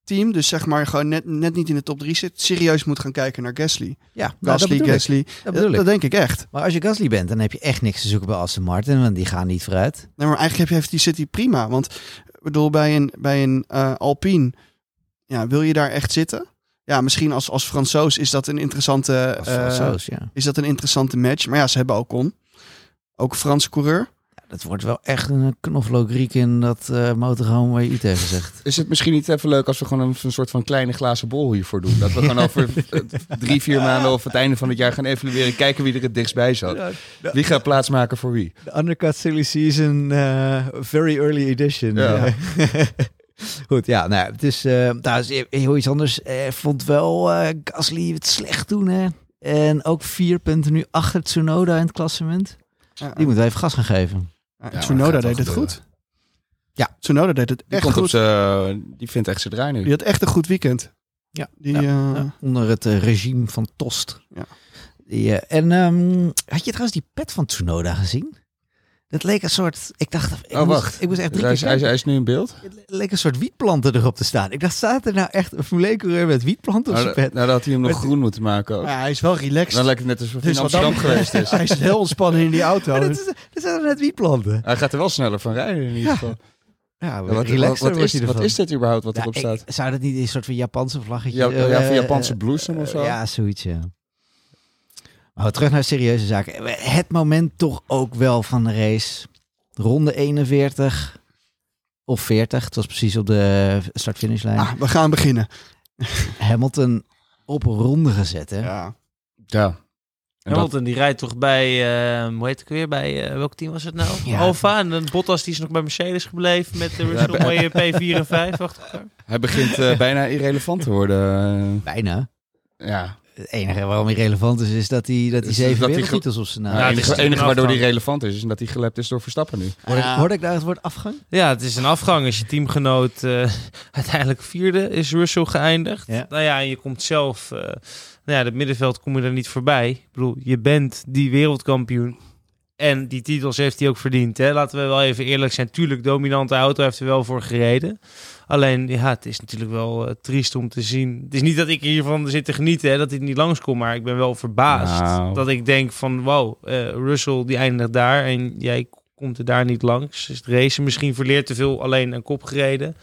subteam, dus zeg maar gewoon net, net niet in de top 3 zit, serieus moet gaan kijken naar Gasly. ja, nou, Gasly. Gasly. Dat dat denk ik echt. Maar als je Gasly bent, dan heb je echt niks te zoeken bij Aston Martin, want die gaan niet vooruit. Nee, maar eigenlijk heb je heeft die City prima. Want ik bedoel, bij een, bij een eh, Alpine, ja, wil je daar echt zitten? Ja, misschien als, als Fransoos is dat een interessante, Fransoos, ja. is dat een interessante match. Maar ja, ze hebben Ocon. Ook een Franse coureur. Dat wordt wel echt een knoflookriek in dat eh motorhome waar je iets tegen zegt. Is het misschien niet even leuk als we gewoon een, een soort van kleine glazen bol hiervoor doen? Dat we gewoon over [laughs] drie, vier maanden of het einde van het jaar gaan evalueren. Kijken wie er het dichtst bij zat. Wie gaat plaatsmaken voor wie? De Undercut Silly Season, eh, very early edition. Ja. [laughs] Goed, ja, nou, ja, het is, eh nou, is heel iets anders. Eh, vond wel eh, Gasly het slecht doen, hè. En ook vier punten nu achter Tsunoda in het klassement. Die moeten we even gas gaan geven. Ja, Tsunoda deed het goed. Ja. Tsunoda deed het Die, echt op goed. z'n- die vindt echt zijn draai nu. Die had echt een goed weekend. Ja, Die, ja, eh, ja, onder het eh, regime van Tost. Ja. Die, eh, en ehm, had je trouwens die pet van Tsunoda gezien? Dat leek een soort... Ik dacht... Ik Oh, moest- wacht. Ik moest echt drie hij, keer is, hij, is, kijken. hij is nu in beeld. Het leek een soort wietplanten erop te staan. Ik dacht, staat er nou echt een Formule 1-coureur met wietplanten op Nou, zijn pet? nou, dat had hij hem nog Met- groen moeten maken ook. ja, hij is wel relaxed. Dan lijkt het net alsof hij Dus in Amsterdam geweest is. [laughs] hij is heel ontspannen in die auto. Maar dat is, er zijn er net wietplanten. Hij gaat er wel sneller van rijden in ieder geval. Ja, Ja, wat, wat, wat, is, wat dit überhaupt wat Ja, erop ik- staat? zou dat niet een soort van Japanse vlaggetje? Ja, ja, eh, van Japanse eh, bloesem of zo? Ja, zoiets, ja. Maar terug naar serieuze zaken. Het moment toch ook wel van de race. Ronde 41 of 40. Het was precies op de start-finishlijn. Ah, we gaan beginnen. Hamilton op een ronde gezet, hè? Ja. Ja. En dat, Hamilton die rijdt toch bij, eh, hoe heet het ook weer, bij eh, welk team was het nou? Ja. Alfa. En dan Bottas die is nog bij Mercedes gebleven met de mooie P4 en 5 achter elkaar. hij begint eh, bijna irrelevant te worden. Bijna. ja. Het enige waarom hij relevant is, is dat hij, dat hij zeven dat wereldtitels op zijn naam Nou, Ja, het het enige, waardoor hij relevant is, is dat hij gelept is door Verstappen nu. Hoorde, Ja. hoorde ik daar het woord afgang? Ja, het is een afgang. Als je teamgenoot eh, [laughs] uiteindelijk vierde is Russell geëindigd. Ja. Nou ja, en je komt zelf, eh, nou ja, het middenveld kom je er niet voorbij. Ik bedoel, je bent die wereldkampioen. En die titels heeft hij ook verdiend. Hè? Laten we wel even eerlijk zijn. Tuurlijk, dominante auto heeft er wel voor gereden. Alleen, ja, het is natuurlijk wel eh, triest om te zien. Het is niet dat ik hiervan zit te genieten, hè, dat hij niet langskomt. Maar ik ben wel verbaasd. Nou. Dat ik denk van, wow, eh, Russell die eindigt daar. En jij komt er daar niet langs. Is het racen misschien verleerd te veel alleen een kop gereden.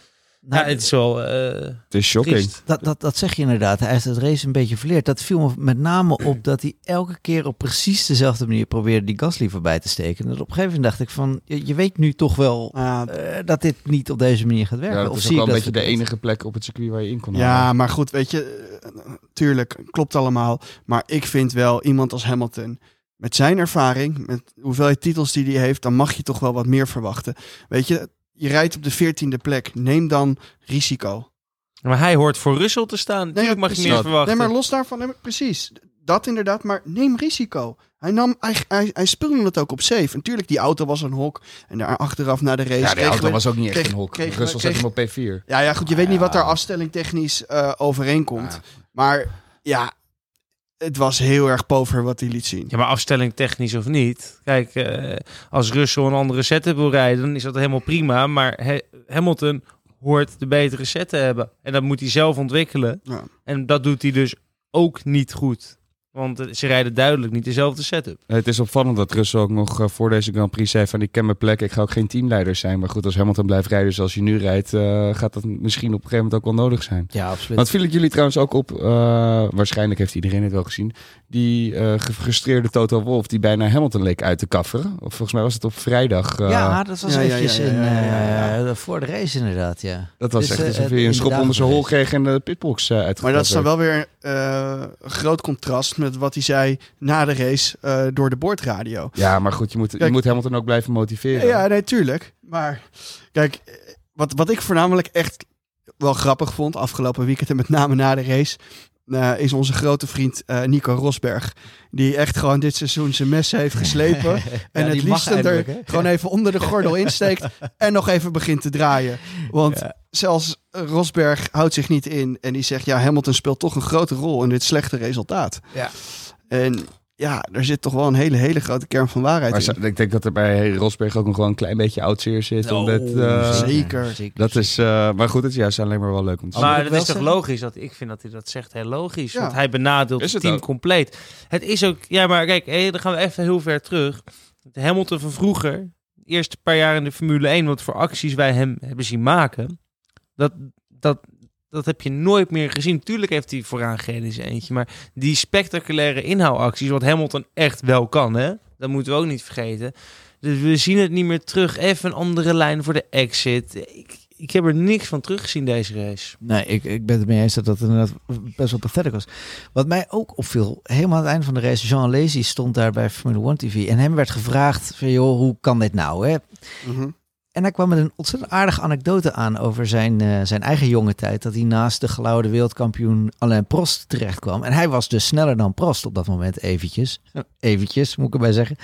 Nou, ja, het is wel eh Het is shocking. Dat, dat, dat zeg je inderdaad. Hij heeft het race een beetje verleerd. Dat viel me met name op dat hij elke keer op precies dezelfde manier probeerde die Gasly voorbij te steken. En dat op een gegeven moment dacht ik van, je, je weet nu toch wel eh, dat dit niet op deze manier gaat werken. Ja, dat of is zie ook ik wel een beetje de enige plek op het circuit waar je in kon ja, halen. maar goed, weet je, tuurlijk, klopt allemaal. Maar ik vind wel iemand als Hamilton, met zijn ervaring, met hoeveelheid titels die hij heeft, dan mag je toch wel wat meer verwachten. Weet je, je rijdt op de veertiende plek, neem dan risico. Maar hij hoort voor Russell te staan. Natuurlijk mag je precies. meer verwachten. Nee, maar los daarvan, nee, maar precies. Dat inderdaad, maar neem risico. Hij, nam, hij, hij, hij speelde het ook op safe. Natuurlijk, die auto was een hok. En daar achteraf na de race... Ja, die auto we- was ook niet echt kreeg- een hok. kreeg- Russell zet kreeg- hem op P4. Ja, ja, goed, je weet niet wat daar afstelling technisch eh, overeenkomt. Maar ja, het was heel erg pover wat hij liet zien. Ja, maar afstelling technisch of niet. Kijk, eh, als Russell een andere setup wil rijden, dan is dat helemaal prima. Maar He- Hamilton hoort de betere set te hebben. En dat moet hij zelf ontwikkelen. Ja. En dat doet hij dus ook niet goed. Want eh, ze rijden duidelijk niet dezelfde setup. Het is opvallend dat Russell ook nog eh, voor deze Grand Prix zei van ik ken mijn plek, ik ga ook geen teamleider zijn. Maar goed, als Hamilton blijft rijden zoals hij nu rijdt, eh, gaat dat misschien op een gegeven moment ook wel nodig zijn. Ja, absoluut. Want viel het jullie trouwens ook op, eh, waarschijnlijk heeft iedereen het wel gezien, die eh, gefrustreerde Toto Wolff die bijna Hamilton leek uit te kafferen. Of volgens mij was het op vrijdag. eh, ja, dat was ja, eventjes ja, ja, in, ja, ja, ja. eh, voor de race inderdaad, ja. dat was Dus, echt eh, alsof hij een schop onder zijn hol kreeg en de pitbox uh, Maar dat is dan wel weer een groot contrast met wat hij zei na de race eh, door de boordradio. Ja, maar goed, je moet, je moet Hamilton ook blijven motiveren. Ja, nee, tuurlijk. Maar kijk, wat, wat ik voornamelijk echt wel grappig vond, afgelopen weekend en met name na de race, eh, is onze grote vriend eh, Nico Rosberg. Die echt gewoon dit seizoen zijn mes heeft geslepen. [laughs] en het liefst er gewoon even onder de gordel insteekt. [laughs] en nog even begint te draaien. Want Ja. zelfs Rosberg houdt zich niet in. En die zegt, ja, Hamilton speelt toch een grote rol in dit slechte resultaat. Ja. En ja, er zit toch wel een hele, hele grote kern van waarheid Maar in. ik denk dat er bij Rosberg ook nog wel een klein beetje oud zeer zit. omdat, eh, zeker. Dat is, eh, maar goed, het is juist alleen maar wel leuk om te zien. Maar dat is toch logisch? Dat, ik vind dat hij dat zegt heel logisch. Ja. Want hij benadeelt Is het het team ook? compleet. Het is ook... Ja, maar kijk, hé, dan gaan we even heel ver terug. De Hamilton van vroeger, de eerste paar jaar in de Formule 1... wat voor acties wij hem hebben zien maken... dat, dat, dat heb je nooit meer gezien. Tuurlijk heeft hij vooraan gereden in zijn eentje... maar die spectaculaire inhoudacties... wat Hamilton echt wel kan, hè? Dat moeten we ook niet vergeten. Dus we zien het niet meer terug. Even een andere lijn voor de exit. Ik, ik heb er niks van teruggezien deze race. Nee, ik, ik ben het mee eens dat dat inderdaad best wel pathetic was. Wat mij ook opviel, helemaal aan het einde van de race, Jean Lazy stond daar bij Formule 1 TV en hem werd gevraagd van, joh, hoe kan dit nou? Hè? Mhm. En hij kwam met een ontzettend aardige anekdote aan over zijn, eh, zijn eigen jonge tijd. Dat hij naast de gouden wereldkampioen Alain Prost terecht kwam. En hij was dus sneller dan Prost op dat moment eventjes. Eventjes, moet ik erbij zeggen.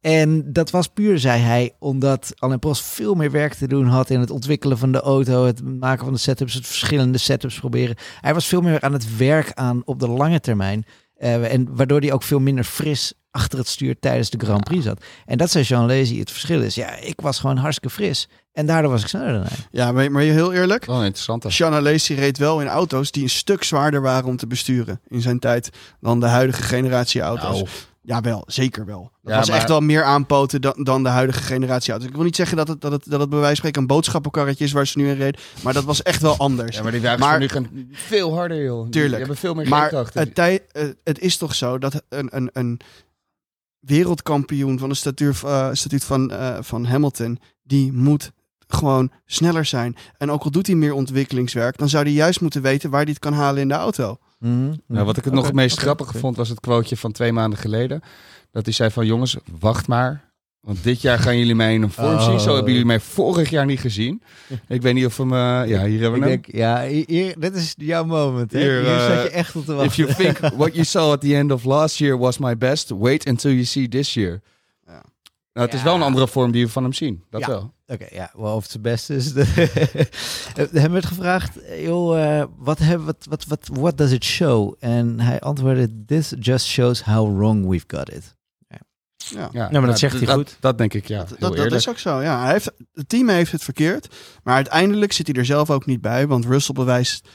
En dat was puur, zei hij, omdat Alain Prost veel meer werk te doen had in het ontwikkelen van de auto, het maken van de setups, het verschillende setups proberen. Hij was veel meer aan het werk aan op de lange termijn. Eh, en waardoor hij ook veel minder fris achter het stuur tijdens de Grand Prix zat. En dat zei Jean Lazy het verschil is. Ja, ik was gewoon hartstikke fris. En daardoor was ik sneller dan hij. Ja, maar, maar heel eerlijk. Wel interessant. hè? Shanna Lacey reed wel in auto's die een stuk zwaarder waren om te besturen in zijn tijd dan de huidige generatie auto's. Nou, Ja, wel, zeker wel. Dat Ja, was maar- echt wel meer aanpoten dan, dan de huidige generatie auto's. Ik wil niet zeggen dat het, dat het, dat het bij wijze van spreken een boodschappenkarretje is waar ze nu in reed, maar dat was echt wel anders. ja, maar die wagens Maar- nu gaan veel harder, joh. Tuurlijk. Die hebben veel meer Maar het, tij- eh, het is toch zo dat een, een, een wereldkampioen van de statuur, eh, statuut van, eh, van Hamilton, die moet gewoon sneller zijn. En ook al doet hij meer ontwikkelingswerk, dan zou hij juist moeten weten waar hij het kan halen in de auto. Nou, wat ik het nog het meest grappige vond, was het quoteje van twee maanden geleden. Dat hij zei van, jongens, wacht maar. Want dit jaar gaan jullie mij in een vorm Oh. zien. Zo hebben jullie mij vorig jaar niet gezien. Ik weet niet of hem... eh, ja, hier hebben we Ik hem. denk, ja, hier, dit is jouw moment. Hè? Hier, Hier, eh, zat je echt op te wachten. If you think what you saw at the end of last year was my best, wait until you see this year. Ja. Nou, het is Ja. wel een andere vorm die we van hem zien. Dat Ja. wel. Oké, ja, wel of het zijn beste is. [laughs] Hem werd gevraagd, eh, joh, eh, wat, heb, wat, wat, wat what does it show? En hij antwoordde, this just shows how wrong we've got it. Ja. Ja, maar dat zegt hij goed. Dat denk ik, ja. Dat, dat, is ook zo, ja. Hij heeft, het team heeft het verkeerd, maar uiteindelijk zit hij er zelf ook niet bij, want Russell bewijst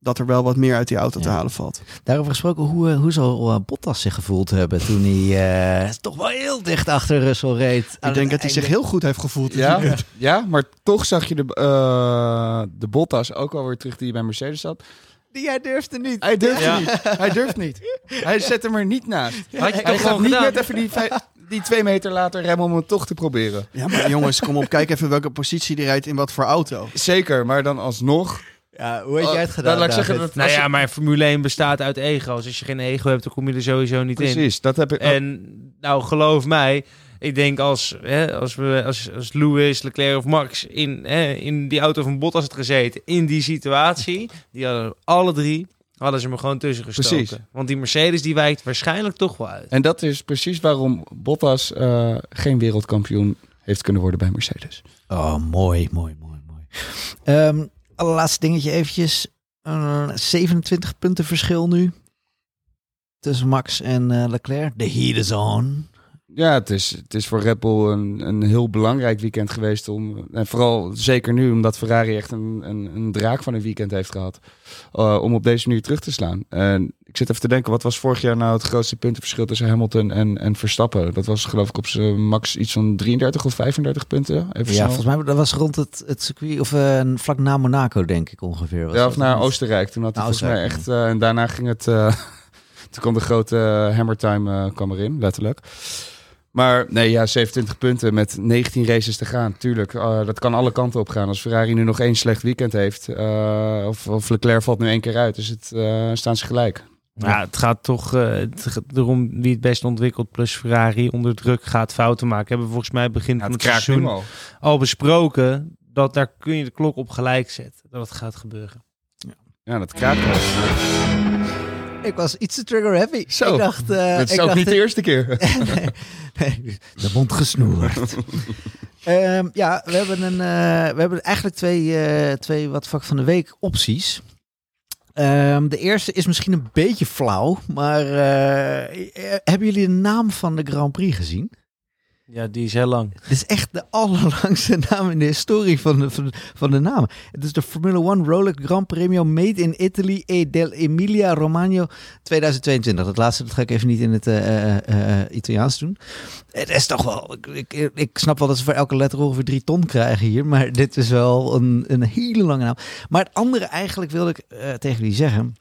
dat er wel wat meer uit die auto te halen valt. Daarover gesproken, hoe, eh, hoe zal eh, Bottas zich gevoeld hebben toen hij eh, toch wel heel dicht achter Russell reed? Ik denk dat hij zich heel goed heeft gevoeld. Ja, ja, maar toch zag je de, eh, de Bottas ook alweer terug die bij Mercedes zat. Die hij durfde niet. Hij durft Ja. niet. Hij durft niet. Hij zet hem er niet naast. Had je Hij gaat gewoon niet gedaan? net even die, die twee meter later remmen om het toch te proberen. Ja, maar jongens, kom op, kijk even welke positie die rijdt in wat voor auto. Zeker, maar dan alsnog. Ja, hoe heb Oh, jij het gedaan? dan laat ik zeggen dat- Nou ja, maar Formule 1 bestaat uit ego's. Als je geen ego hebt, dan kom je er sowieso niet in. Precies, dat heb ik. En nou, geloof mij, ik denk als, hè, als, we, als, als Lewis, Leclerc of Max in, hè, in die auto van Bottas had gezeten, in die situatie, die hadden alle drie, hadden ze me gewoon tussen gestoken. Precies. Want die Mercedes die wijkt waarschijnlijk toch wel uit. En dat is precies waarom Bottas eh, geen wereldkampioen heeft kunnen worden bij Mercedes. Oh, mooi, mooi, mooi, mooi. Ehm allerlaatste dingetje eventjes. Eh, 27 punten verschil nu. Tussen Max en eh, Leclerc. De heat is on. Ja, het is, het is voor Red Bull een, een heel belangrijk weekend geweest. Om, en vooral zeker nu, omdat Ferrari echt een, een, een draak van een weekend heeft gehad. eh, om op deze manier terug te slaan. En ik zit even te denken, wat was vorig jaar nou het grootste puntenverschil tussen Hamilton en, en Verstappen? Dat was geloof ik op zijn max iets van 33 of 35 punten. Even Ja, snel. volgens mij dat was rond het, het circuit, of eh, vlak na Monaco denk ik ongeveer. Was Ja, of naar Oostenrijk. Toen had hij volgens mij echt... eh, en daarna ging het... [laughs] toen kwam de grote hammertime eh, kwam erin, letterlijk. Maar nee, ja, 27 punten met 19 races te gaan. Tuurlijk, eh, dat kan alle kanten op gaan. Als Ferrari nu nog één slecht weekend heeft... eh, of, of Leclerc valt nu één keer uit, dus het, eh, staan ze gelijk. Ja, het gaat toch het erom wie het best ontwikkelt. Plus Ferrari onder druk gaat fouten maken. Hebben we volgens mij begin van het seizoen al. besproken. dat daar kun je de klok op gelijk zetten. Dat het gaat gebeuren. Ja, dat kraakt wel. Ik was iets te trigger happy. Zo, ik dacht, eh, dat is ik ook dacht, niet de eerste keer. [laughs] Nee, de mond gesnoerd. [laughs] Ehm, ja, we hebben, een, eh, we hebben eigenlijk twee, eh, twee wat vak van de week opties. Ehm, de eerste is misschien een beetje flauw, maar hebben jullie de naam van de Grand Prix gezien? Ja, die is heel lang. Het is echt de allerlangste [laughs] naam in de historie van de, van, de- van de namen. Het is de Formula One Rolex Grand Premio Made in Italy e del Emilia Romagna 2022. Dat laatste dat ga ik even niet in het eh, eh, eh, Italiaans doen. Het is toch wel... Ik, ik, ik snap wel dat ze voor elke letter ongeveer drie ton krijgen hier. Maar [laughs] dit is wel een, een hele lange naam. Maar het andere eigenlijk wilde ik eh, tegen jullie zeggen.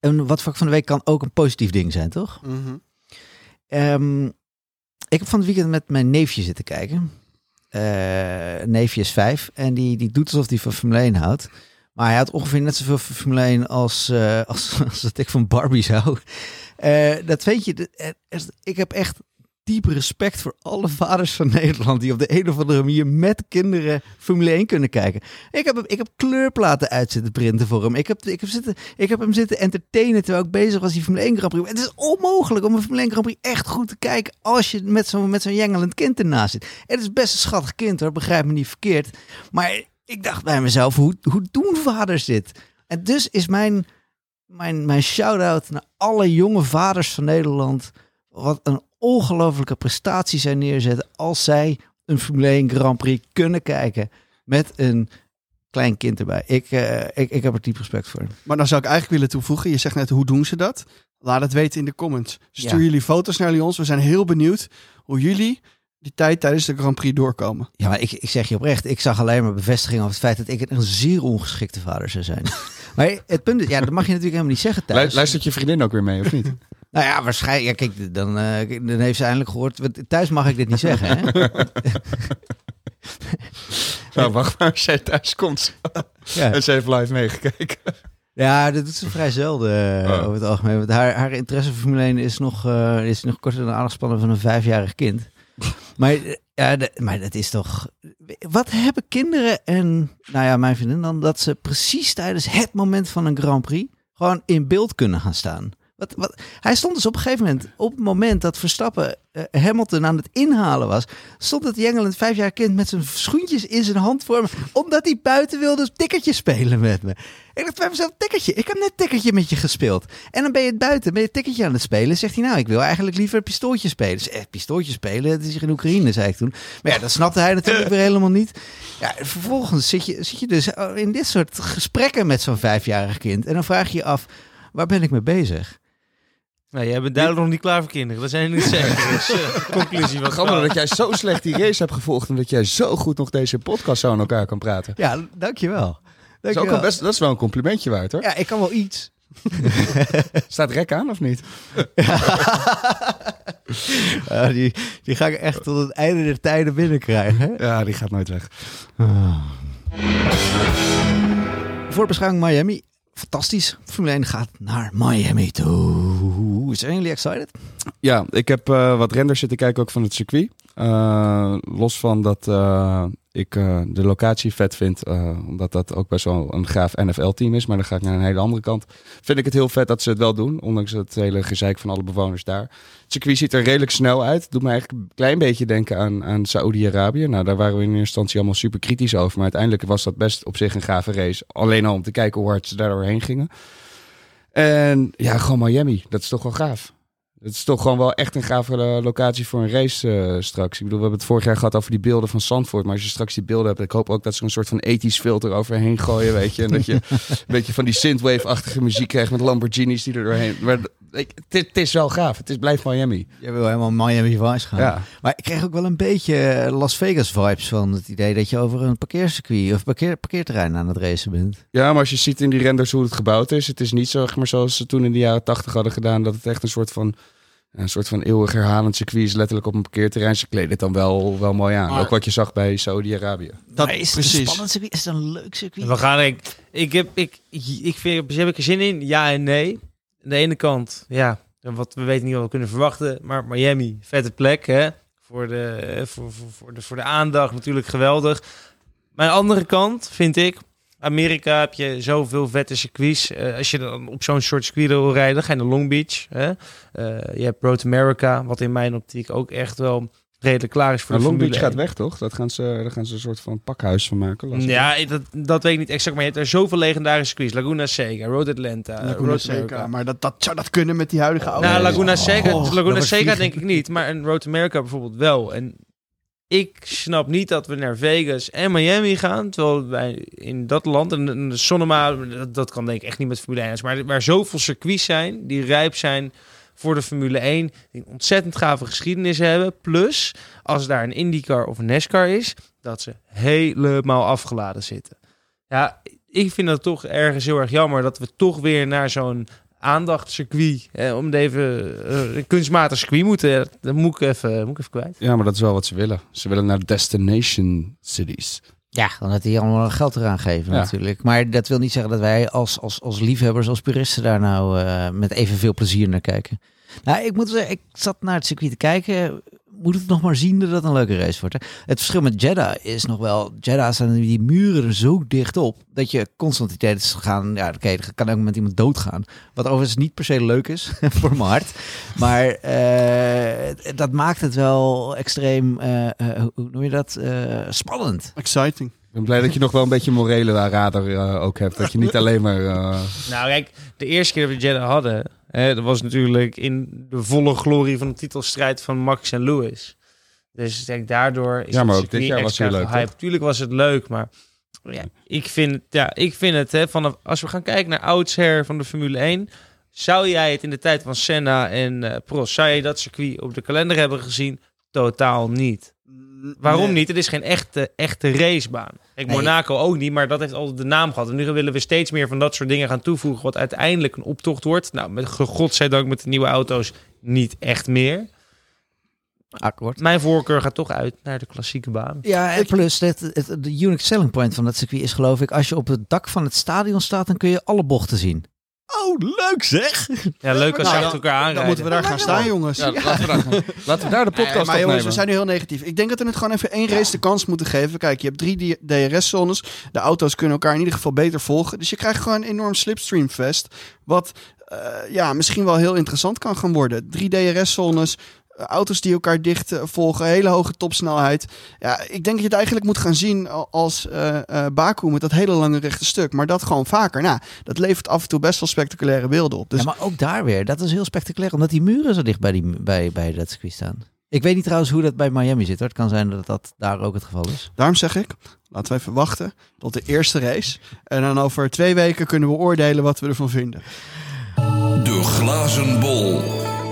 Een wat vak van de week kan ook een positief ding zijn, toch? Mhm. Ehm, ik heb van het weekend met mijn neefje zitten kijken. Eh neefje is vijf en die, die doet alsof hij van Formule 1 houdt. Maar hij had ongeveer net zoveel van Formule 1 als, eh, als, [laughs] als dat ik van Barbie zou. Eh, dat weet je, ik heb echt diep respect voor alle vaders van Nederland die op de een of andere manier met kinderen Formule 1 kunnen kijken. Ik heb, ik heb kleurplaten uit zitten printen voor hem. Ik heb, ik, heb zitten, ik heb hem zitten entertainen terwijl ik bezig was die Formule 1 Grand. Het is onmogelijk om een Formule 1 Grand echt goed te kijken als je met zo'n met zo'n jengelend kind ernaast zit. Het is best een schattig kind hoor, begrijp me niet verkeerd. Maar ik dacht bij mezelf, hoe, hoe doen vaders dit? En dus is mijn, mijn, mijn shout-out naar alle jonge vaders van Nederland. Wat een ongelofelijke prestatie zij neerzetten als zij een Formule 1 Grand Prix kunnen kijken met een klein kind erbij. Ik, eh, ik, ik heb er diep respect voor. Maar dan zou ik eigenlijk willen toevoegen. Je zegt net, hoe doen ze dat? Laat het weten in de comments. Stuur Ja. jullie foto's naar ons. We zijn heel benieuwd hoe jullie die tijd tijdens de Grand Prix doorkomen. Ja, maar ik, ik zeg je oprecht, ik zag alleen maar bevestiging over het feit dat ik een zeer ongeschikte vader zou zijn. [laughs] maar het punt is, ja, dat mag je natuurlijk helemaal niet zeggen thuis. Lu- Luistert je vriendin ook weer mee, of niet? [laughs] Nou ja, waarschijnlijk. Ja, kijk, dan, eh, dan heeft ze eindelijk gehoord. want Thuis mag ik dit niet zeggen. Hè? [laughs] nou, wacht maar als jij thuis komt. Ja. En ze heeft live meegekeken. ja, dat doet ze vrij zelden eh, Oh. over het algemeen. Want haar, haar interesse voor Formule 1 is nog, eh, is nog korter dan de aandachtspannen van een vijfjarig kind. Maar, ja, de- maar dat is toch... Wat hebben kinderen en, nou ja, mijn vriendin dan... dat ze precies tijdens het moment van een Grand Prix... gewoon in beeld kunnen gaan staan. Wat, wat, hij stond dus op een gegeven moment, op het moment dat Verstappen eh, Hamilton aan het inhalen was, stond het jengelend vijfjarig kind met zijn schoentjes in zijn hand voor me, omdat hij buiten wilde tikkertje spelen met me. Ik dacht bij mezelf, tikkertje, ik heb net tikkertje met je gespeeld. En dan ben je het buiten, ben je tikkertje aan het spelen. Zegt hij, nou, ik wil eigenlijk liever pistooltje spelen. Dus, eh, pistooltje spelen, het is hier in Oekraïne, zei ik toen. Maar ja, dat snapte hij natuurlijk [laughs] weer helemaal niet. Ja, vervolgens zit je, zit je dus in dit soort gesprekken met zo'n vijfjarig kind. En dan vraag je je af, waar ben ik mee bezig? Nou, jij bent duidelijk nog niet klaar voor kinderen. Dat zijn niet zeker. [laughs] Dus, conclusie wat Grappig dat jij zo slecht die race hebt gevolgd... en dat jij zo goed nog deze podcast zo aan elkaar kan praten. Ja, dankjewel. Dat is, ook wel best, dat is wel een complimentje waard, hoor. Ja, ik kan wel iets. [laughs] Staat rek aan, of niet? Ja, [laughs] die, die ga ik echt tot het einde der tijden binnenkrijgen. hè? Ja, die gaat nooit weg. Voorbeschouwing Miami. Fantastisch. Formule 1 gaat naar Miami toe. Zijn jullie excited? Ja, ik heb eh, wat renders zitten kijken ook van het circuit. Eh, los van dat eh, ik eh, de locatie vet vind, eh, omdat dat ook best wel een gaaf NFL-team is. Maar dan ga ik naar een hele andere kant. Vind ik het heel vet dat ze het wel doen, ondanks het hele gezeik van alle bewoners daar. Het circuit ziet er redelijk snel uit. Doet me eigenlijk een klein beetje denken aan, aan Saoedi-Arabië. Nou, daar waren we in eerste instantie allemaal super kritisch over. Maar uiteindelijk was dat best op zich een gave race. Alleen al om te kijken hoe hard ze daar doorheen gingen. En ja, gewoon Miami. Dat is toch wel gaaf. Het is toch gewoon wel echt een gave eh, locatie voor een race eh, straks. Ik bedoel, we hebben het vorig jaar gehad over die beelden van Zandvoort. Maar als je straks die beelden hebt, ik hoop ook dat ze een soort van ethisch filter overheen gooien, weet je. En dat je [laughs] een beetje van die synthwave-achtige muziek krijgt met Lamborghinis die er doorheen... Maar het, is wel gaaf. Het is, blijft Miami. Je wil helemaal Miami Vice gaan. Ja. Maar ik kreeg ook wel een beetje Las Vegas vibes van het idee dat je over een parkeercircuit of parkeer, parkeerterrein aan het racen bent. ja, maar als je ziet in die renders hoe het gebouwd is... Het is niet zo, zeg maar, zoals ze toen in de jaren tachtig hadden gedaan... dat het echt een soort van... Een soort van eeuwig herhalend circuit is letterlijk op een parkeerterrein. Ze kleden het dan wel, wel mooi aan. Maar- Ook wat je zag bij Saudi-Arabië. Dat, Maar is precies. een spannend circuit? Is het een leuk circuit? We gaan, ik, ik heb, ik, ik vind, heb ik er zin in? Ja en nee. Aan de ene kant, ja, wat we weten niet wat we kunnen verwachten, maar Miami, vette plek, hè? Voor de, voor, voor, voor de, voor de aandacht natuurlijk geweldig. Mijn andere kant vind ik, Amerika heb je zoveel vette circuits. Eh, als je dan op zo'n soort circuit wil rijden, dan ga je naar Long Beach. Hè? Eh, je hebt Road America, wat in mijn optiek ook echt wel redelijk klaar is voor Maar de Long Formule Beach gaat 1. weg, toch? Dat gaan ze, daar gaan ze een soort van pakhuis van maken. Ja, dat, dat weet ik niet exact, maar je hebt er zoveel legendarische circuits. Laguna Seca, Road Atlanta, Laguna Road Seca, America. maar dat, dat zou dat kunnen met die huidige auto's. Nou, Laguna Seca, Oh, dat Laguna Seca denk ik niet, maar een Road America bijvoorbeeld wel. En ik snap niet dat we naar Vegas en Miami gaan, terwijl wij in dat land, en de Sonoma, dat, dat kan denk ik echt niet met Formule 1, maar waar zoveel circuits zijn, die rijp zijn voor de Formule 1, die ontzettend gave geschiedenis hebben, plus als daar een IndyCar of een NASCAR is, dat ze helemaal afgeladen zitten. Ja, ik vind dat toch ergens heel erg jammer dat we toch weer naar zo'n aandachtscircuit, eh, om het even eh, een kunstmatig circuit moeten. Dat moet ik even, moet ik even kwijt. Ja, maar dat is wel wat ze willen. Ze willen naar destination cities. Ja, omdat die allemaal geld eraan geven Ja. natuurlijk. Maar dat wil niet zeggen dat wij als, als, als liefhebbers, als puristen daar nou eh, met evenveel plezier naar kijken. Nou, ik moet zeggen, ik zat naar het circuit te kijken. Moet het nog maar zien dat het een leuke race wordt. Hè? Het verschil met Jeddah is nog wel... Jeddah staan die muren er zo dicht op... dat je constant idee is gaan... Ja, oké, er kan ook met iemand doodgaan. Wat overigens niet per se leuk is [laughs] voor mijn hart. Maar eh, dat maakt het wel extreem... eh, eh, hoe noem je dat? Eh, spannend. Exciting. Ik ben blij dat je nog wel een beetje morele radar eh, ook hebt. Dat je niet alleen maar... eh, Nou, kijk, de eerste keer dat we Jeddah hadden, dat was natuurlijk in de volle glorie van de titelstrijd van Max en Lewis. Dus ik denk, daardoor is Ja, maar het ook dit jaar was hij leuk. Tuurlijk was het leuk, maar ja, ik vind, ja, ik vind het, hè, vanaf, als we gaan kijken naar oudsher van de Formule 1, zou jij het in de tijd van Senna en eh Prost, zou je dat circuit op de kalender hebben gezien? Totaal niet. Waarom Nee. niet? Het is geen echte, echte racebaan. Kijk, Nee. Monaco ook niet, maar dat heeft altijd de naam gehad. En nu willen we steeds meer van dat soort dingen gaan toevoegen, wat uiteindelijk een optocht wordt. Nou, met godzijdank met de nieuwe auto's niet echt meer. Akkoord. Mijn voorkeur gaat toch uit naar de klassieke baan. Ja, en plus, het, het, de unique selling point van dat circuit is geloof ik... als je op het dak van het stadion staat, dan kun je alle bochten zien. Oh, leuk zeg! Ja, leuk als Nou, ze dan- achter elkaar aanrijden. Dan moeten we daar gaan staan, jongens. ja, Laten, we daar, gaan- laten we daar de Nee, podcast maar jongens, we zijn nu heel negatief. Ik denk dat we het gewoon even één race de kans moeten geven. Kijk, je hebt drie DRS-zones. De auto's kunnen elkaar in ieder geval beter volgen. Dus je krijgt gewoon een enorm slipstreamfest. Wat eh, ja, misschien wel heel interessant kan gaan worden. Drie DRS-zones. Auto's die elkaar dicht eh, volgen, hele hoge topsnelheid. Ja, ik denk dat je het eigenlijk moet gaan zien al- als eh eh Baku met dat hele lange rechte stuk. Maar dat gewoon vaker. Nou, dat levert af en toe best wel spectaculaire beelden op. Dus ja, maar ook daar weer, dat is heel spectaculair... omdat die muren zo dicht bij, die, bij, bij dat circuit staan. Ik weet niet trouwens hoe dat bij Miami zit. Hoor. Het kan zijn dat dat daar ook het geval is. Daarom zeg ik, laten we even wachten tot de eerste race. En dan over twee weken kunnen we oordelen wat we ervan vinden. De glazen bol.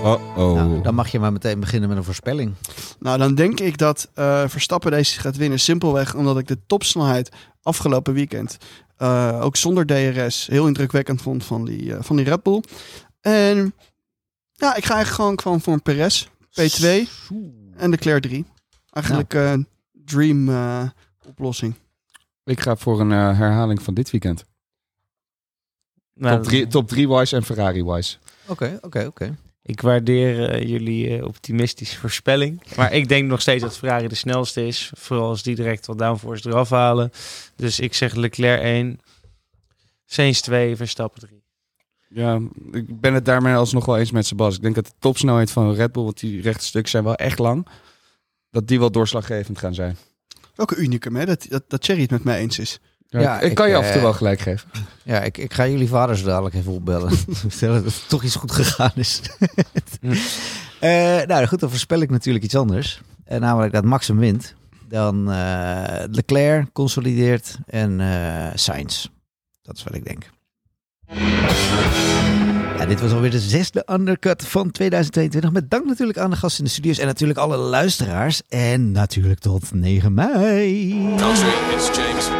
Oh-oh. Nou, dan mag je maar meteen beginnen met een voorspelling. Nou, dan denk ik dat eh, Verstappen deze gaat winnen. Simpelweg omdat ik de topsnelheid afgelopen weekend, eh, ook zonder DRS, heel indrukwekkend vond van die, eh, van die Red Bull. En ja, ik ga eigenlijk gewoon, gewoon voor een Perez, P2 en de Claire 3. Eigenlijk eh dream eh, oplossing. Ik ga voor een eh, herhaling van dit weekend. Nou, top 3 top drie wise en Ferrari wise. Oké, oké, oké. Ik waardeer eh, jullie eh, optimistische voorspelling. Maar ik denk nog steeds dat Ferrari de snelste is. Vooral als die direct wat downforce eraf halen. Dus ik zeg Leclerc 1, Sainz 2, Verstappen 3. Ja, ik ben het daarmee alsnog wel eens met Sebas. Ik denk dat de topsnelheid van Red Bull, want die rechte stukken zijn wel echt lang, dat die wel doorslaggevend gaan zijn. Welke unicum, hè? Dat, dat, dat Thierry het met mij eens is. Ja, Ja, ik, ik, kan je af en toe eh, wel gelijk geven. Ja, ik, ik ga jullie vaders dadelijk even opbellen. [laughs] [laughs] Vertellen dat er toch iets goed gegaan is. Hm. [laughs] Eh, nou goed, dan voorspel ik natuurlijk iets anders. En namelijk dat Max hem wint. Dan eh, Leclerc consolideert en eh Sainz. Dat is wat ik denk. Ja, dit was alweer de zesde undercut van 2022. Met dank natuurlijk aan de gasten in de studio's en natuurlijk alle luisteraars. En natuurlijk tot 9 mei. Country, it's James.